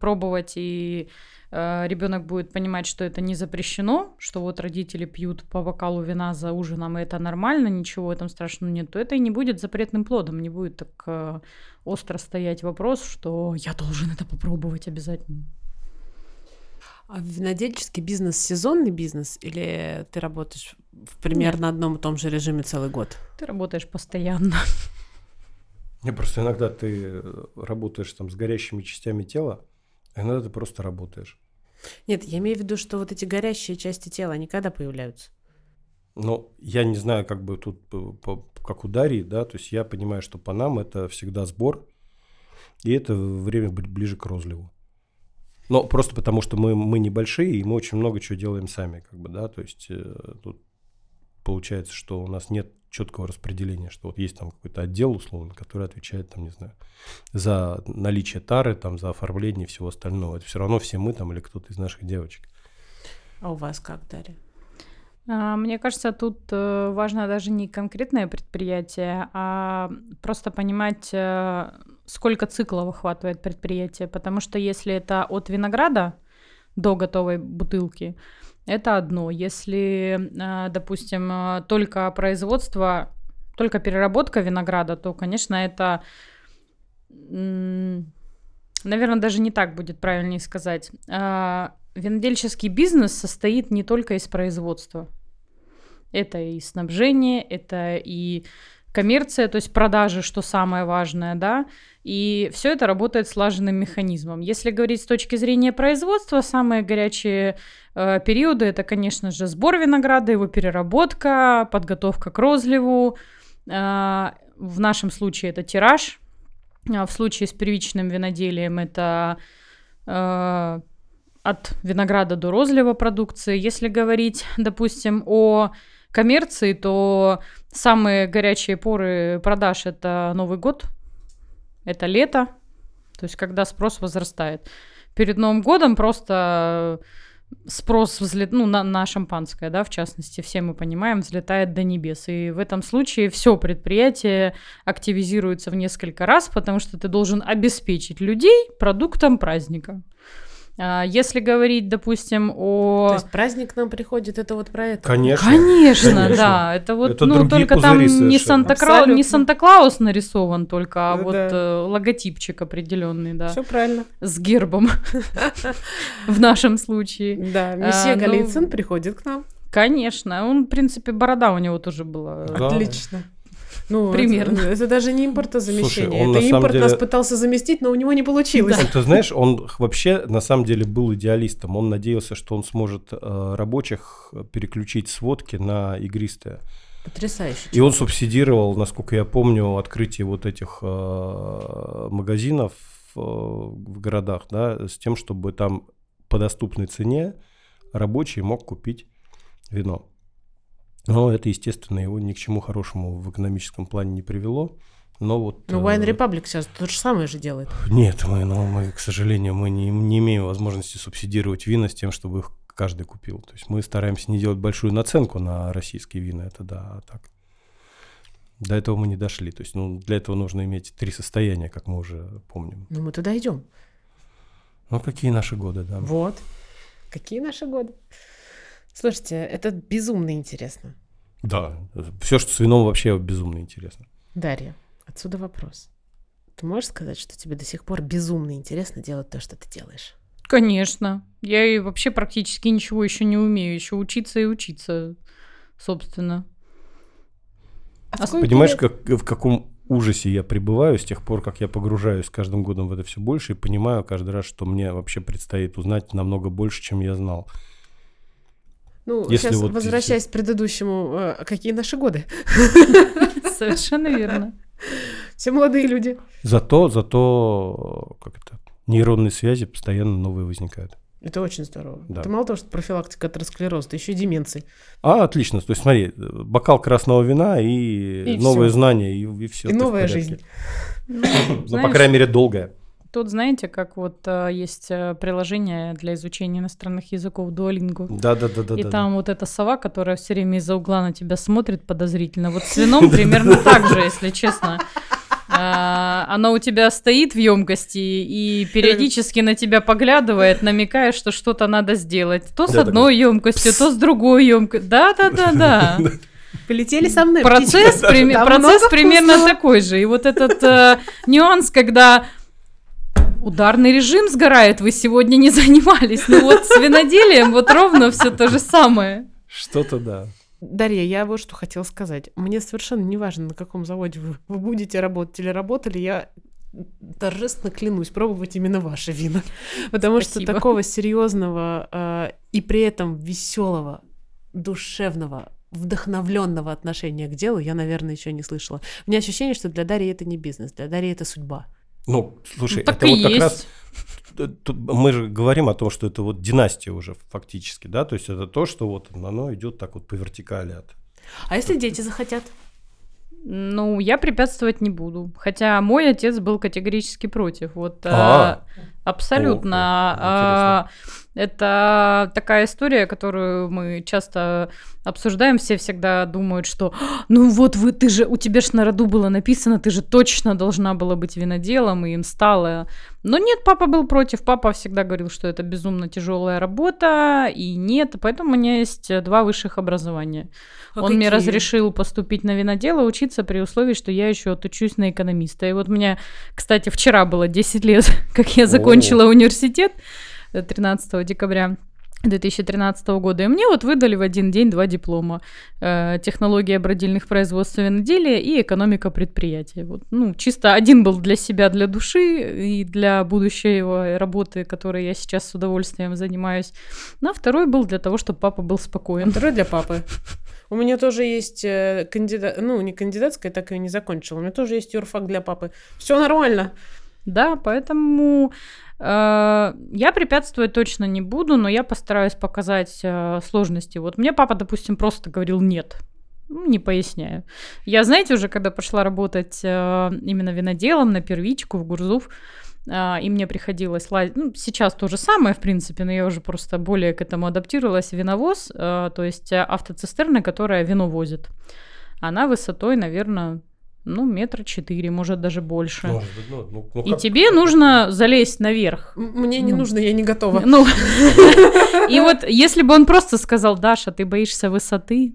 пробовать и ребенок будет понимать, что это не запрещено, что вот родители пьют по бокалу вина за ужином, и это нормально, ничего в этом страшного нет, то это и не будет запретным плодом, не будет так э, остро стоять вопрос, что я должен это попробовать обязательно. А винодельческий бизнес сезонный бизнес или ты работаешь в примерно Нет. одном и том же режиме целый год? Ты работаешь постоянно. Не, просто иногда ты работаешь там с горящими частями тела, иногда ты просто работаешь. Нет, я имею в виду, что вот эти горящие части тела, они когда появляются? Ну, я не знаю, как бы тут, как у Дарьи, да, то есть я понимаю, что по нам это всегда сбор, и это время ближе к розливу. Но просто потому, что мы, мы небольшие, и мы очень много чего делаем сами, как бы, да, то есть э, тут получается, что у нас нет четкого распределения, что вот есть там какой-то отдел условно, который отвечает там, не знаю, за наличие тары, там, за оформление и всего остального. Это все равно все мы там или кто-то из наших девочек. А у вас как, Дарья? А, мне кажется, тут э, важно даже не конкретное предприятие, а просто понимать, э, сколько циклов охватывает предприятие. Потому что если это от винограда до готовой бутылки, это одно. Если, а, допустим, а, только производство, только переработка винограда, то, конечно, это, наверное, даже не так будет правильнее сказать. А, винодельческий бизнес состоит не только из производства. Это и снабжение, это и коммерция, то есть продажи, что самое важное, да, и все это работает слаженным механизмом. Если говорить с точки зрения производства, самые горячие э, периоды это, конечно же, сбор винограда, его переработка, подготовка к розливу. Э, в нашем случае это тираж. А в случае с первичным виноделием это э, от винограда до розлива продукции. Если говорить, допустим, о коммерции, то самые горячие поры продаж это Новый год, это лето, то есть когда спрос возрастает. Перед Новым годом просто спрос взлет, ну, на, на шампанское, да, в частности, все мы понимаем, взлетает до небес. И в этом случае все предприятие активизируется в несколько раз, потому что ты должен обеспечить людей продуктом праздника. А, если говорить, допустим, о... То есть праздник к нам приходит, это вот про это? Конечно. Конечно, Конечно. да. Это вот, это ну, только там не Санта, не Санта-Клаус нарисован только, а вот да. э, логотипчик определенный, да. Все правильно. С гербом в нашем случае. Да, месье а, Голицын ну, приходит к нам. Конечно, он, в принципе, борода у него тоже была. Отлично. Ну, примерно. Это, это даже не импортозамещение. Слушай, это импорт деле... нас пытался заместить, но у него не получилось. Да. Ты знаешь, он вообще на самом деле был идеалистом. Он надеялся, что он сможет э, рабочих переключить с водки на игристое. Потрясающе. И он субсидировал, насколько я помню, открытие вот этих э, магазинов э, в городах, да, с тем, чтобы там по доступной цене рабочий мог купить вино. Но это, естественно, его ни к чему хорошему в экономическом плане не привело. Но вот... Ну, Wine э, Republic сейчас то же самое же делает. Нет, мы, ну, мы к сожалению, мы не, не имеем возможности субсидировать вина с тем, чтобы их каждый купил. То есть мы стараемся не делать большую наценку на российские вина, это да, а так. До этого мы не дошли. То есть ну, для этого нужно иметь три состояния, как мы уже помним. Ну, мы туда идем. Ну, какие наши годы, да. Вот. Какие наши годы? Слушайте, это безумно интересно. Да, все, что с вином вообще безумно интересно. Дарья, отсюда вопрос. Ты можешь сказать, что тебе до сих пор безумно интересно делать то, что ты делаешь? Конечно. Я и вообще практически ничего еще не умею. Еще учиться и учиться, собственно. А Понимаешь, как, в каком ужасе я пребываю с тех пор, как я погружаюсь с каждым годом в это все больше и понимаю каждый раз, что мне вообще предстоит узнать намного больше, чем я знал. Ну, Если сейчас вот возвращаясь к предыдущему, э, какие наши годы? Совершенно верно. Все молодые люди. Зато, зато, как это, нейронные связи постоянно новые возникают. Это очень здорово. Да. Это мало того, что профилактика атеросклероза, это еще и деменции. А, отлично. То есть, смотри, бокал красного вина и, и новые все. знания, и, и все. И новая жизнь. Ну, по крайней мере, долгая. Тут, знаете, как вот а, есть а, приложение для изучения иностранных языков Duolingo. Да, да, да, да. И да, там да. вот эта сова, которая все время из-за угла на тебя смотрит подозрительно. Вот с <laughs> вином примерно так же, если честно. А, Оно у тебя стоит в емкости и периодически на тебя поглядывает, намекая, что что-то надо сделать. То с Да, одной емкостью, то с другой емкостью. Да-да-да-да. <laughs> Полетели со мной. Процесс, примерно вкусного. такой же. И вот этот э, нюанс, когда ударный режим сгорает, вы сегодня не занимались. Ну вот с виноделием вот ровно все то же самое. Что-то да. Дарья, я вот что хотела сказать. Мне совершенно не важно, на каком заводе вы, вы будете работать или работали, я торжественно клянусь пробовать именно ваши вина. Потому Спасибо. что такого серьезного э, и при этом веселого, душевного, вдохновленного отношения к делу я, наверное, еще не слышала. У меня ощущение, что для Дарьи это не бизнес, для Дарьи это судьба. Ну, слушай, так это вот как есть. раз мы же говорим о том, что это вот династия уже фактически, да, то есть это то, что вот оно идет так вот по вертикали от. А если дети захотят? Ну, я препятствовать не буду. Хотя мой отец был категорически против. Вот э, А. абсолютно. О, о, Это такая история, которую мы часто обсуждаем. Все всегда думают, что «А, ну вот вы, ты же, у тебя же на роду было написано, ты же точно должна была быть виноделом, и им стало. Но нет, папа был против. Папа всегда говорил, что это безумно тяжелая работа, и нет. Поэтому у меня есть два высших образования. А Он мне какие? разрешил поступить на винодела, учиться при условии, что я еще отучусь на экономиста. И вот мне, кстати, вчера было 10 лет, <laughs> как я закончила университет, э, 13 декабря. 2013 года. И мне вот выдали в один день два диплома. Э, технология бродильных производств и виноделия и экономика предприятия. Вот, ну, чисто один был для себя, для души и для будущей его работы, которой я сейчас с удовольствием занимаюсь. Ну, а второй был для того, чтобы папа был спокоен. Второй для папы. У меня тоже есть кандидат, ну, не кандидатская, так и не закончила. У меня тоже есть юрфак для папы. Все нормально. Да, поэтому э, я препятствовать точно не буду, но я постараюсь показать э, сложности. Вот мне папа, допустим, просто говорил нет. Ну, не поясняю. Я, знаете, уже когда пошла работать э, именно виноделом на первичку в Гурзуф, э, и мне приходилось лазить, ну, сейчас то же самое, в принципе, но я уже просто более к этому адаптировалась, виновоз, э, то есть э, автоцистерна, которая вино возит. Она высотой, наверное, ну, метра четыре, может, даже больше. Может быть, ну, ну, ну, И как- тебе нужно залезть наверх. Мне не Ну. нужно, я не готова. Ну, <laughs> и вот если бы он просто сказал, Даша, ты боишься высоты,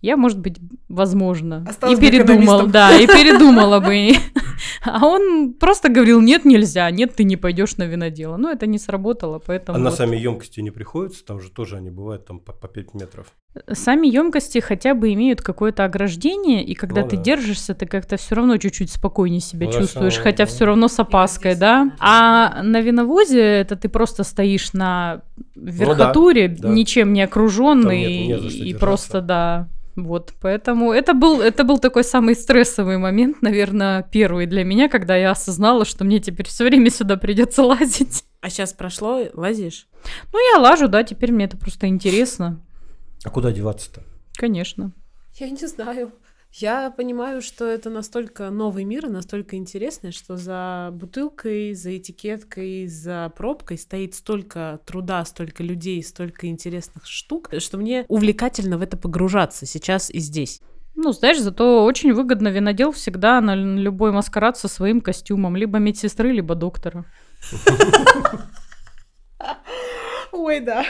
я, может быть, возможно, и передумал, да, и передумала бы. <laughs> <laughs> А он просто говорил, нет, нельзя, нет, ты не пойдешь на винодело. Ну, это не сработало, поэтому А на вот. сами емкости не приходится, там же тоже они бывают там по, по 5 метров. сами емкости хотя бы имеют какое-то ограждение, и когда Ну ты да. держишься, ты как-то все равно чуть-чуть спокойнее себя Ну, чувствуешь, хорошо, хотя да. все равно с опаской, да. А на виновозе это ты просто стоишь на верхотуре, да. ничем не окруженный, нет- не за что и держаться. просто да. Вот, поэтому это был, это был такой самый стрессовый момент, наверное, первый для меня, когда я осознала, что мне теперь все время сюда придется <laughs> лазить. А сейчас прошло, лазишь? Ну, я лажу, да, теперь мне это просто интересно, А куда деваться-то? конечно. Я не знаю. Я понимаю, что это настолько новый мир и настолько интересный, что за бутылкой, за этикеткой, за пробкой стоит столько труда, столько людей, столько интересных штук, что мне увлекательно в это погружаться сейчас и здесь. Ну, знаешь, зато очень выгодно винодел всегда на любой маскарад со своим костюмом, либо медсестры, либо доктора. Ой, да.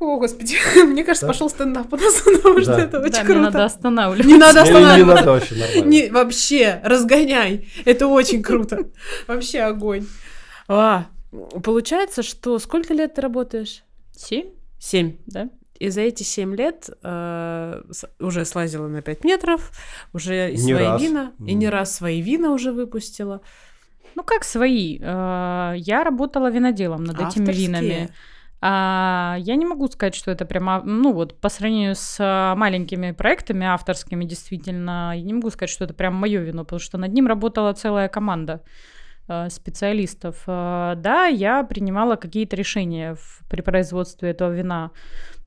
О, господи, <laughs> мне кажется, Да? пошел стендап у нас, потому что Да. это очень да, круто. мне надо останавливаться. Не надо Не, не, не останавливаться. надо вообще нормально. Не, вообще, разгоняй. Это очень круто. Вообще огонь. А, получается, что сколько лет ты работаешь? Семь, Семь. да? И за эти семь лет э, уже слазила на 5 метров, уже и Не свои раз. вина, и не раз свои вина уже выпустила. Ну, как свои. Э, Я работала виноделом над этими Авторские. винами. А, я не могу сказать, что это прямо, ну вот, по сравнению с а, маленькими проектами авторскими, действительно, я не могу сказать, что это прям мое вино, потому что над ним работала целая команда э, специалистов. Э, Да, я принимала какие-то решения в- при производстве этого вина,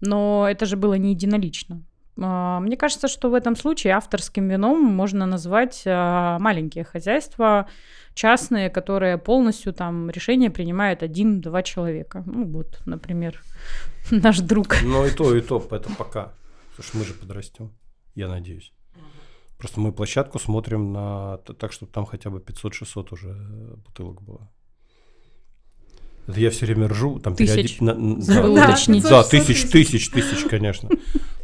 но это же было не единолично. А, Мне кажется, что в этом случае авторским вином можно назвать а, маленькие хозяйства, частные, которые полностью там решения принимает один-два человека. Ну вот, например, <laughs> наш друг. Ну и то, и то, это пока. Слушай, мы же подрастем, я надеюсь. Просто мы площадку смотрим на так, чтобы там хотя бы 500-600 уже э, бутылок было. Это я все время ржу, там Тысяч. периоди- на- Забыл да, уточнить. Да, тысяч, тысяч, тысяч, конечно.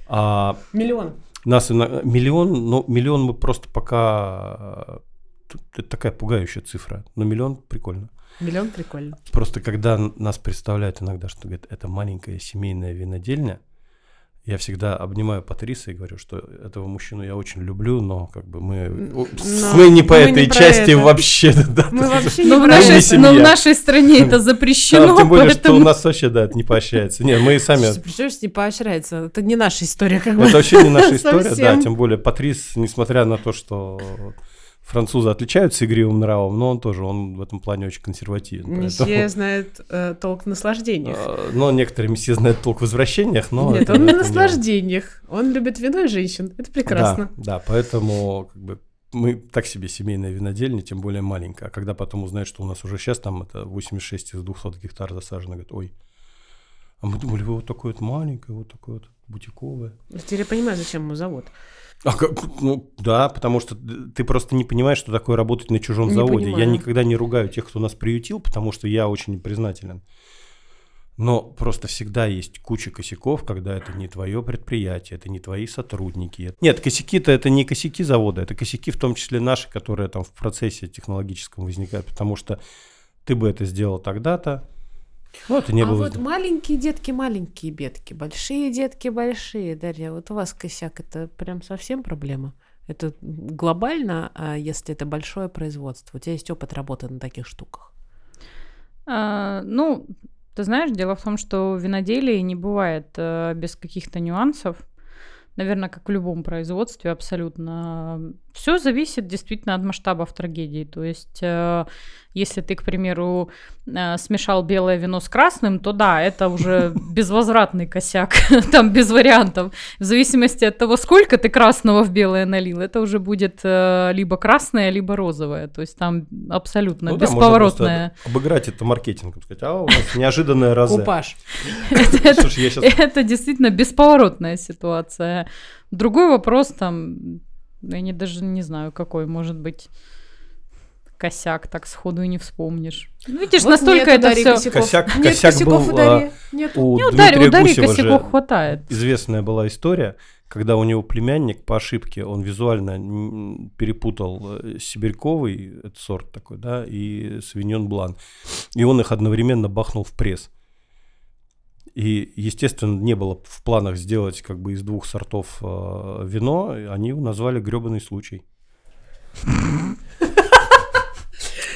А Миллион. нас ино- миллион, ну, миллион мы просто пока... э, Это такая пугающая цифра. Но миллион прикольно. Миллион прикольно. Просто когда нас представляют иногда, что говорят, это маленькая семейная винодельня, я всегда обнимаю Патриса и говорю, что этого мужчину я очень люблю, но как бы мы, Но мы не по мы этой не части это. вообще. <laughs> Да, Мы да, вообще Но не в, нашей- семья. но в нашей стране <laughs> это запрещено, Тем более, что у поэтому... нас вообще, да, это не поощряется. Нет, мы и сами... Представляешь, не поощряется. Это не наша история, как бы. Это вообще не наша <laughs> история, да, тем более Патрис, несмотря на то, что французы отличаются игривым нравом, но он тоже, он в этом плане очень консервативен. поэтому- Месье знает э, толк в наслаждениях. Э, Но некоторые месье знают толк в возвращениях, но... Нет, это- он на наслаждениях. Он любит вино и женщин. Это прекрасно. Да, да, поэтому как бы мы так себе семейная винодельня, тем более маленькая. А когда потом узнают, что у нас уже сейчас там это 86 из 200 гектар засажено, говорят, ой, а мы думали, вы вот такое вот маленькое, вот такое вот бутиковое. Теперь я понимаю, зачем ему завод. А как, ну да, потому что ты просто не понимаешь, что такое работать на чужом Не заводе. Я понимаю. никогда не ругаю тех, кто нас приютил, потому что я очень признателен. Но просто всегда есть куча косяков, когда это не твое предприятие, это не твои сотрудники. Нет, косяки-то это не косяки завода, это косяки в том числе наши, которые там в процессе технологическом возникают, потому что ты бы это сделал тогда-то, ну, это не а было. вот маленькие детки, маленькие бедки, большие детки, большие. Дарья, вот у вас косяк, это прям совсем проблема? Это глобально, а если это большое производство? У тебя есть опыт работы на таких штуках? А, ну, ты знаешь, дело в том, что в виноделии не бывает э, без каких-то нюансов. Наверное, как в любом производстве, абсолютно. Все зависит действительно от масштабов трагедии. То есть, э, если ты, к примеру, э, смешал белое вино с красным, то да, это уже <laughs> безвозвратный косяк, <laughs> там без вариантов. В зависимости от того, сколько ты красного в белое налил, это уже будет э, либо красное, либо розовое. То есть там абсолютно Ну да, можно бесповоротное. просто обыграть это маркетингом, сказать, а у нас неожиданная розе. Купаж. <laughs> Это действительно бесповоротная ситуация. Другой вопрос там, я не, даже не знаю, какой может быть косяк, так сходу и не вспомнишь. Ну, видишь, Вот настолько это все... косяков. Косяк- Нет косяк косяков был, у Дарьи. Нет. у У Дарьи, Дмитрия у Дарьи Гусева косяков же хватает. известная была история, когда у него племянник по ошибке, он визуально перепутал э, сибирьковый, это сорт такой, да, и свиньон блан. И он их одновременно бахнул в пресс. И, естественно, не было в планах сделать как бы из двух сортов э, вино, они его назвали гребаный случай.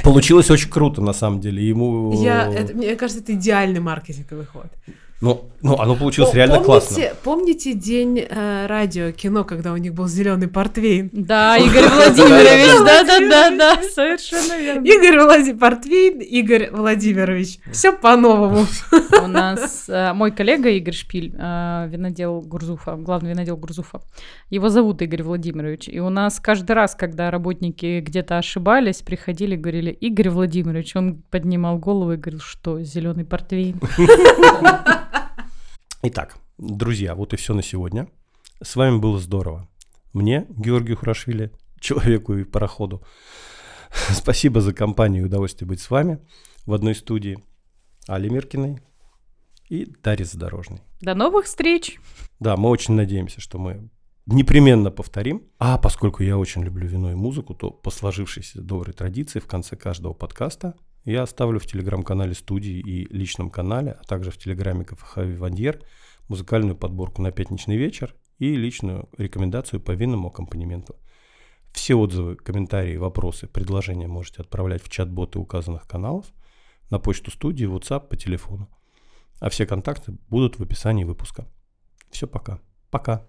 Получилось очень круто, на самом деле. Ему... Я, это, мне кажется, это идеальный маркетинговый ход. Ну, ну, оно получилось О, реально помните, классно. Помните день э, радио, кино, когда у них был зеленый портвейн? Да, Игорь Владимирович, да-да-да-да, совершенно верно. Игорь Владимирович Портвейн, Игорь Владимирович. Все по-новому. У нас э, мой коллега Игорь Шпиль, э, винодел Гурзуфа, главный винодел Гурзуфа. Его зовут Игорь Владимирович. И у нас каждый раз, когда работники где-то ошибались, приходили и говорили, Игорь Владимирович, он поднимал голову и говорил, что зеленый портвейн. Итак, друзья, вот и все на сегодня. С вами было здорово. Мне, Георгию Хурашвили, человеку и пароходу. <laughs> Спасибо за компанию и удовольствие быть с вами в одной студии. Али Миркиной и Дарьи Задорожной. До новых встреч! Да, мы очень надеемся, что мы непременно повторим. А поскольку я очень люблю вино и музыку, то по сложившейся доброй традиции в конце каждого подкаста я оставлю в телеграм-канале студии и личном канале, а также в телеграме КФХ Вивандьер музыкальную подборку на пятничный вечер и личную рекомендацию по винному аккомпанементу. Все отзывы, комментарии, вопросы, предложения можете отправлять в чат-боты указанных каналов, на почту студии, WhatsApp, по телефону. А все контакты будут в описании выпуска. Все, пока. Пока.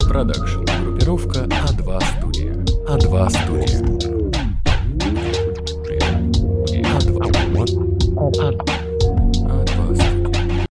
Продакшн. Группировка А2 студия. А2 студия. all out.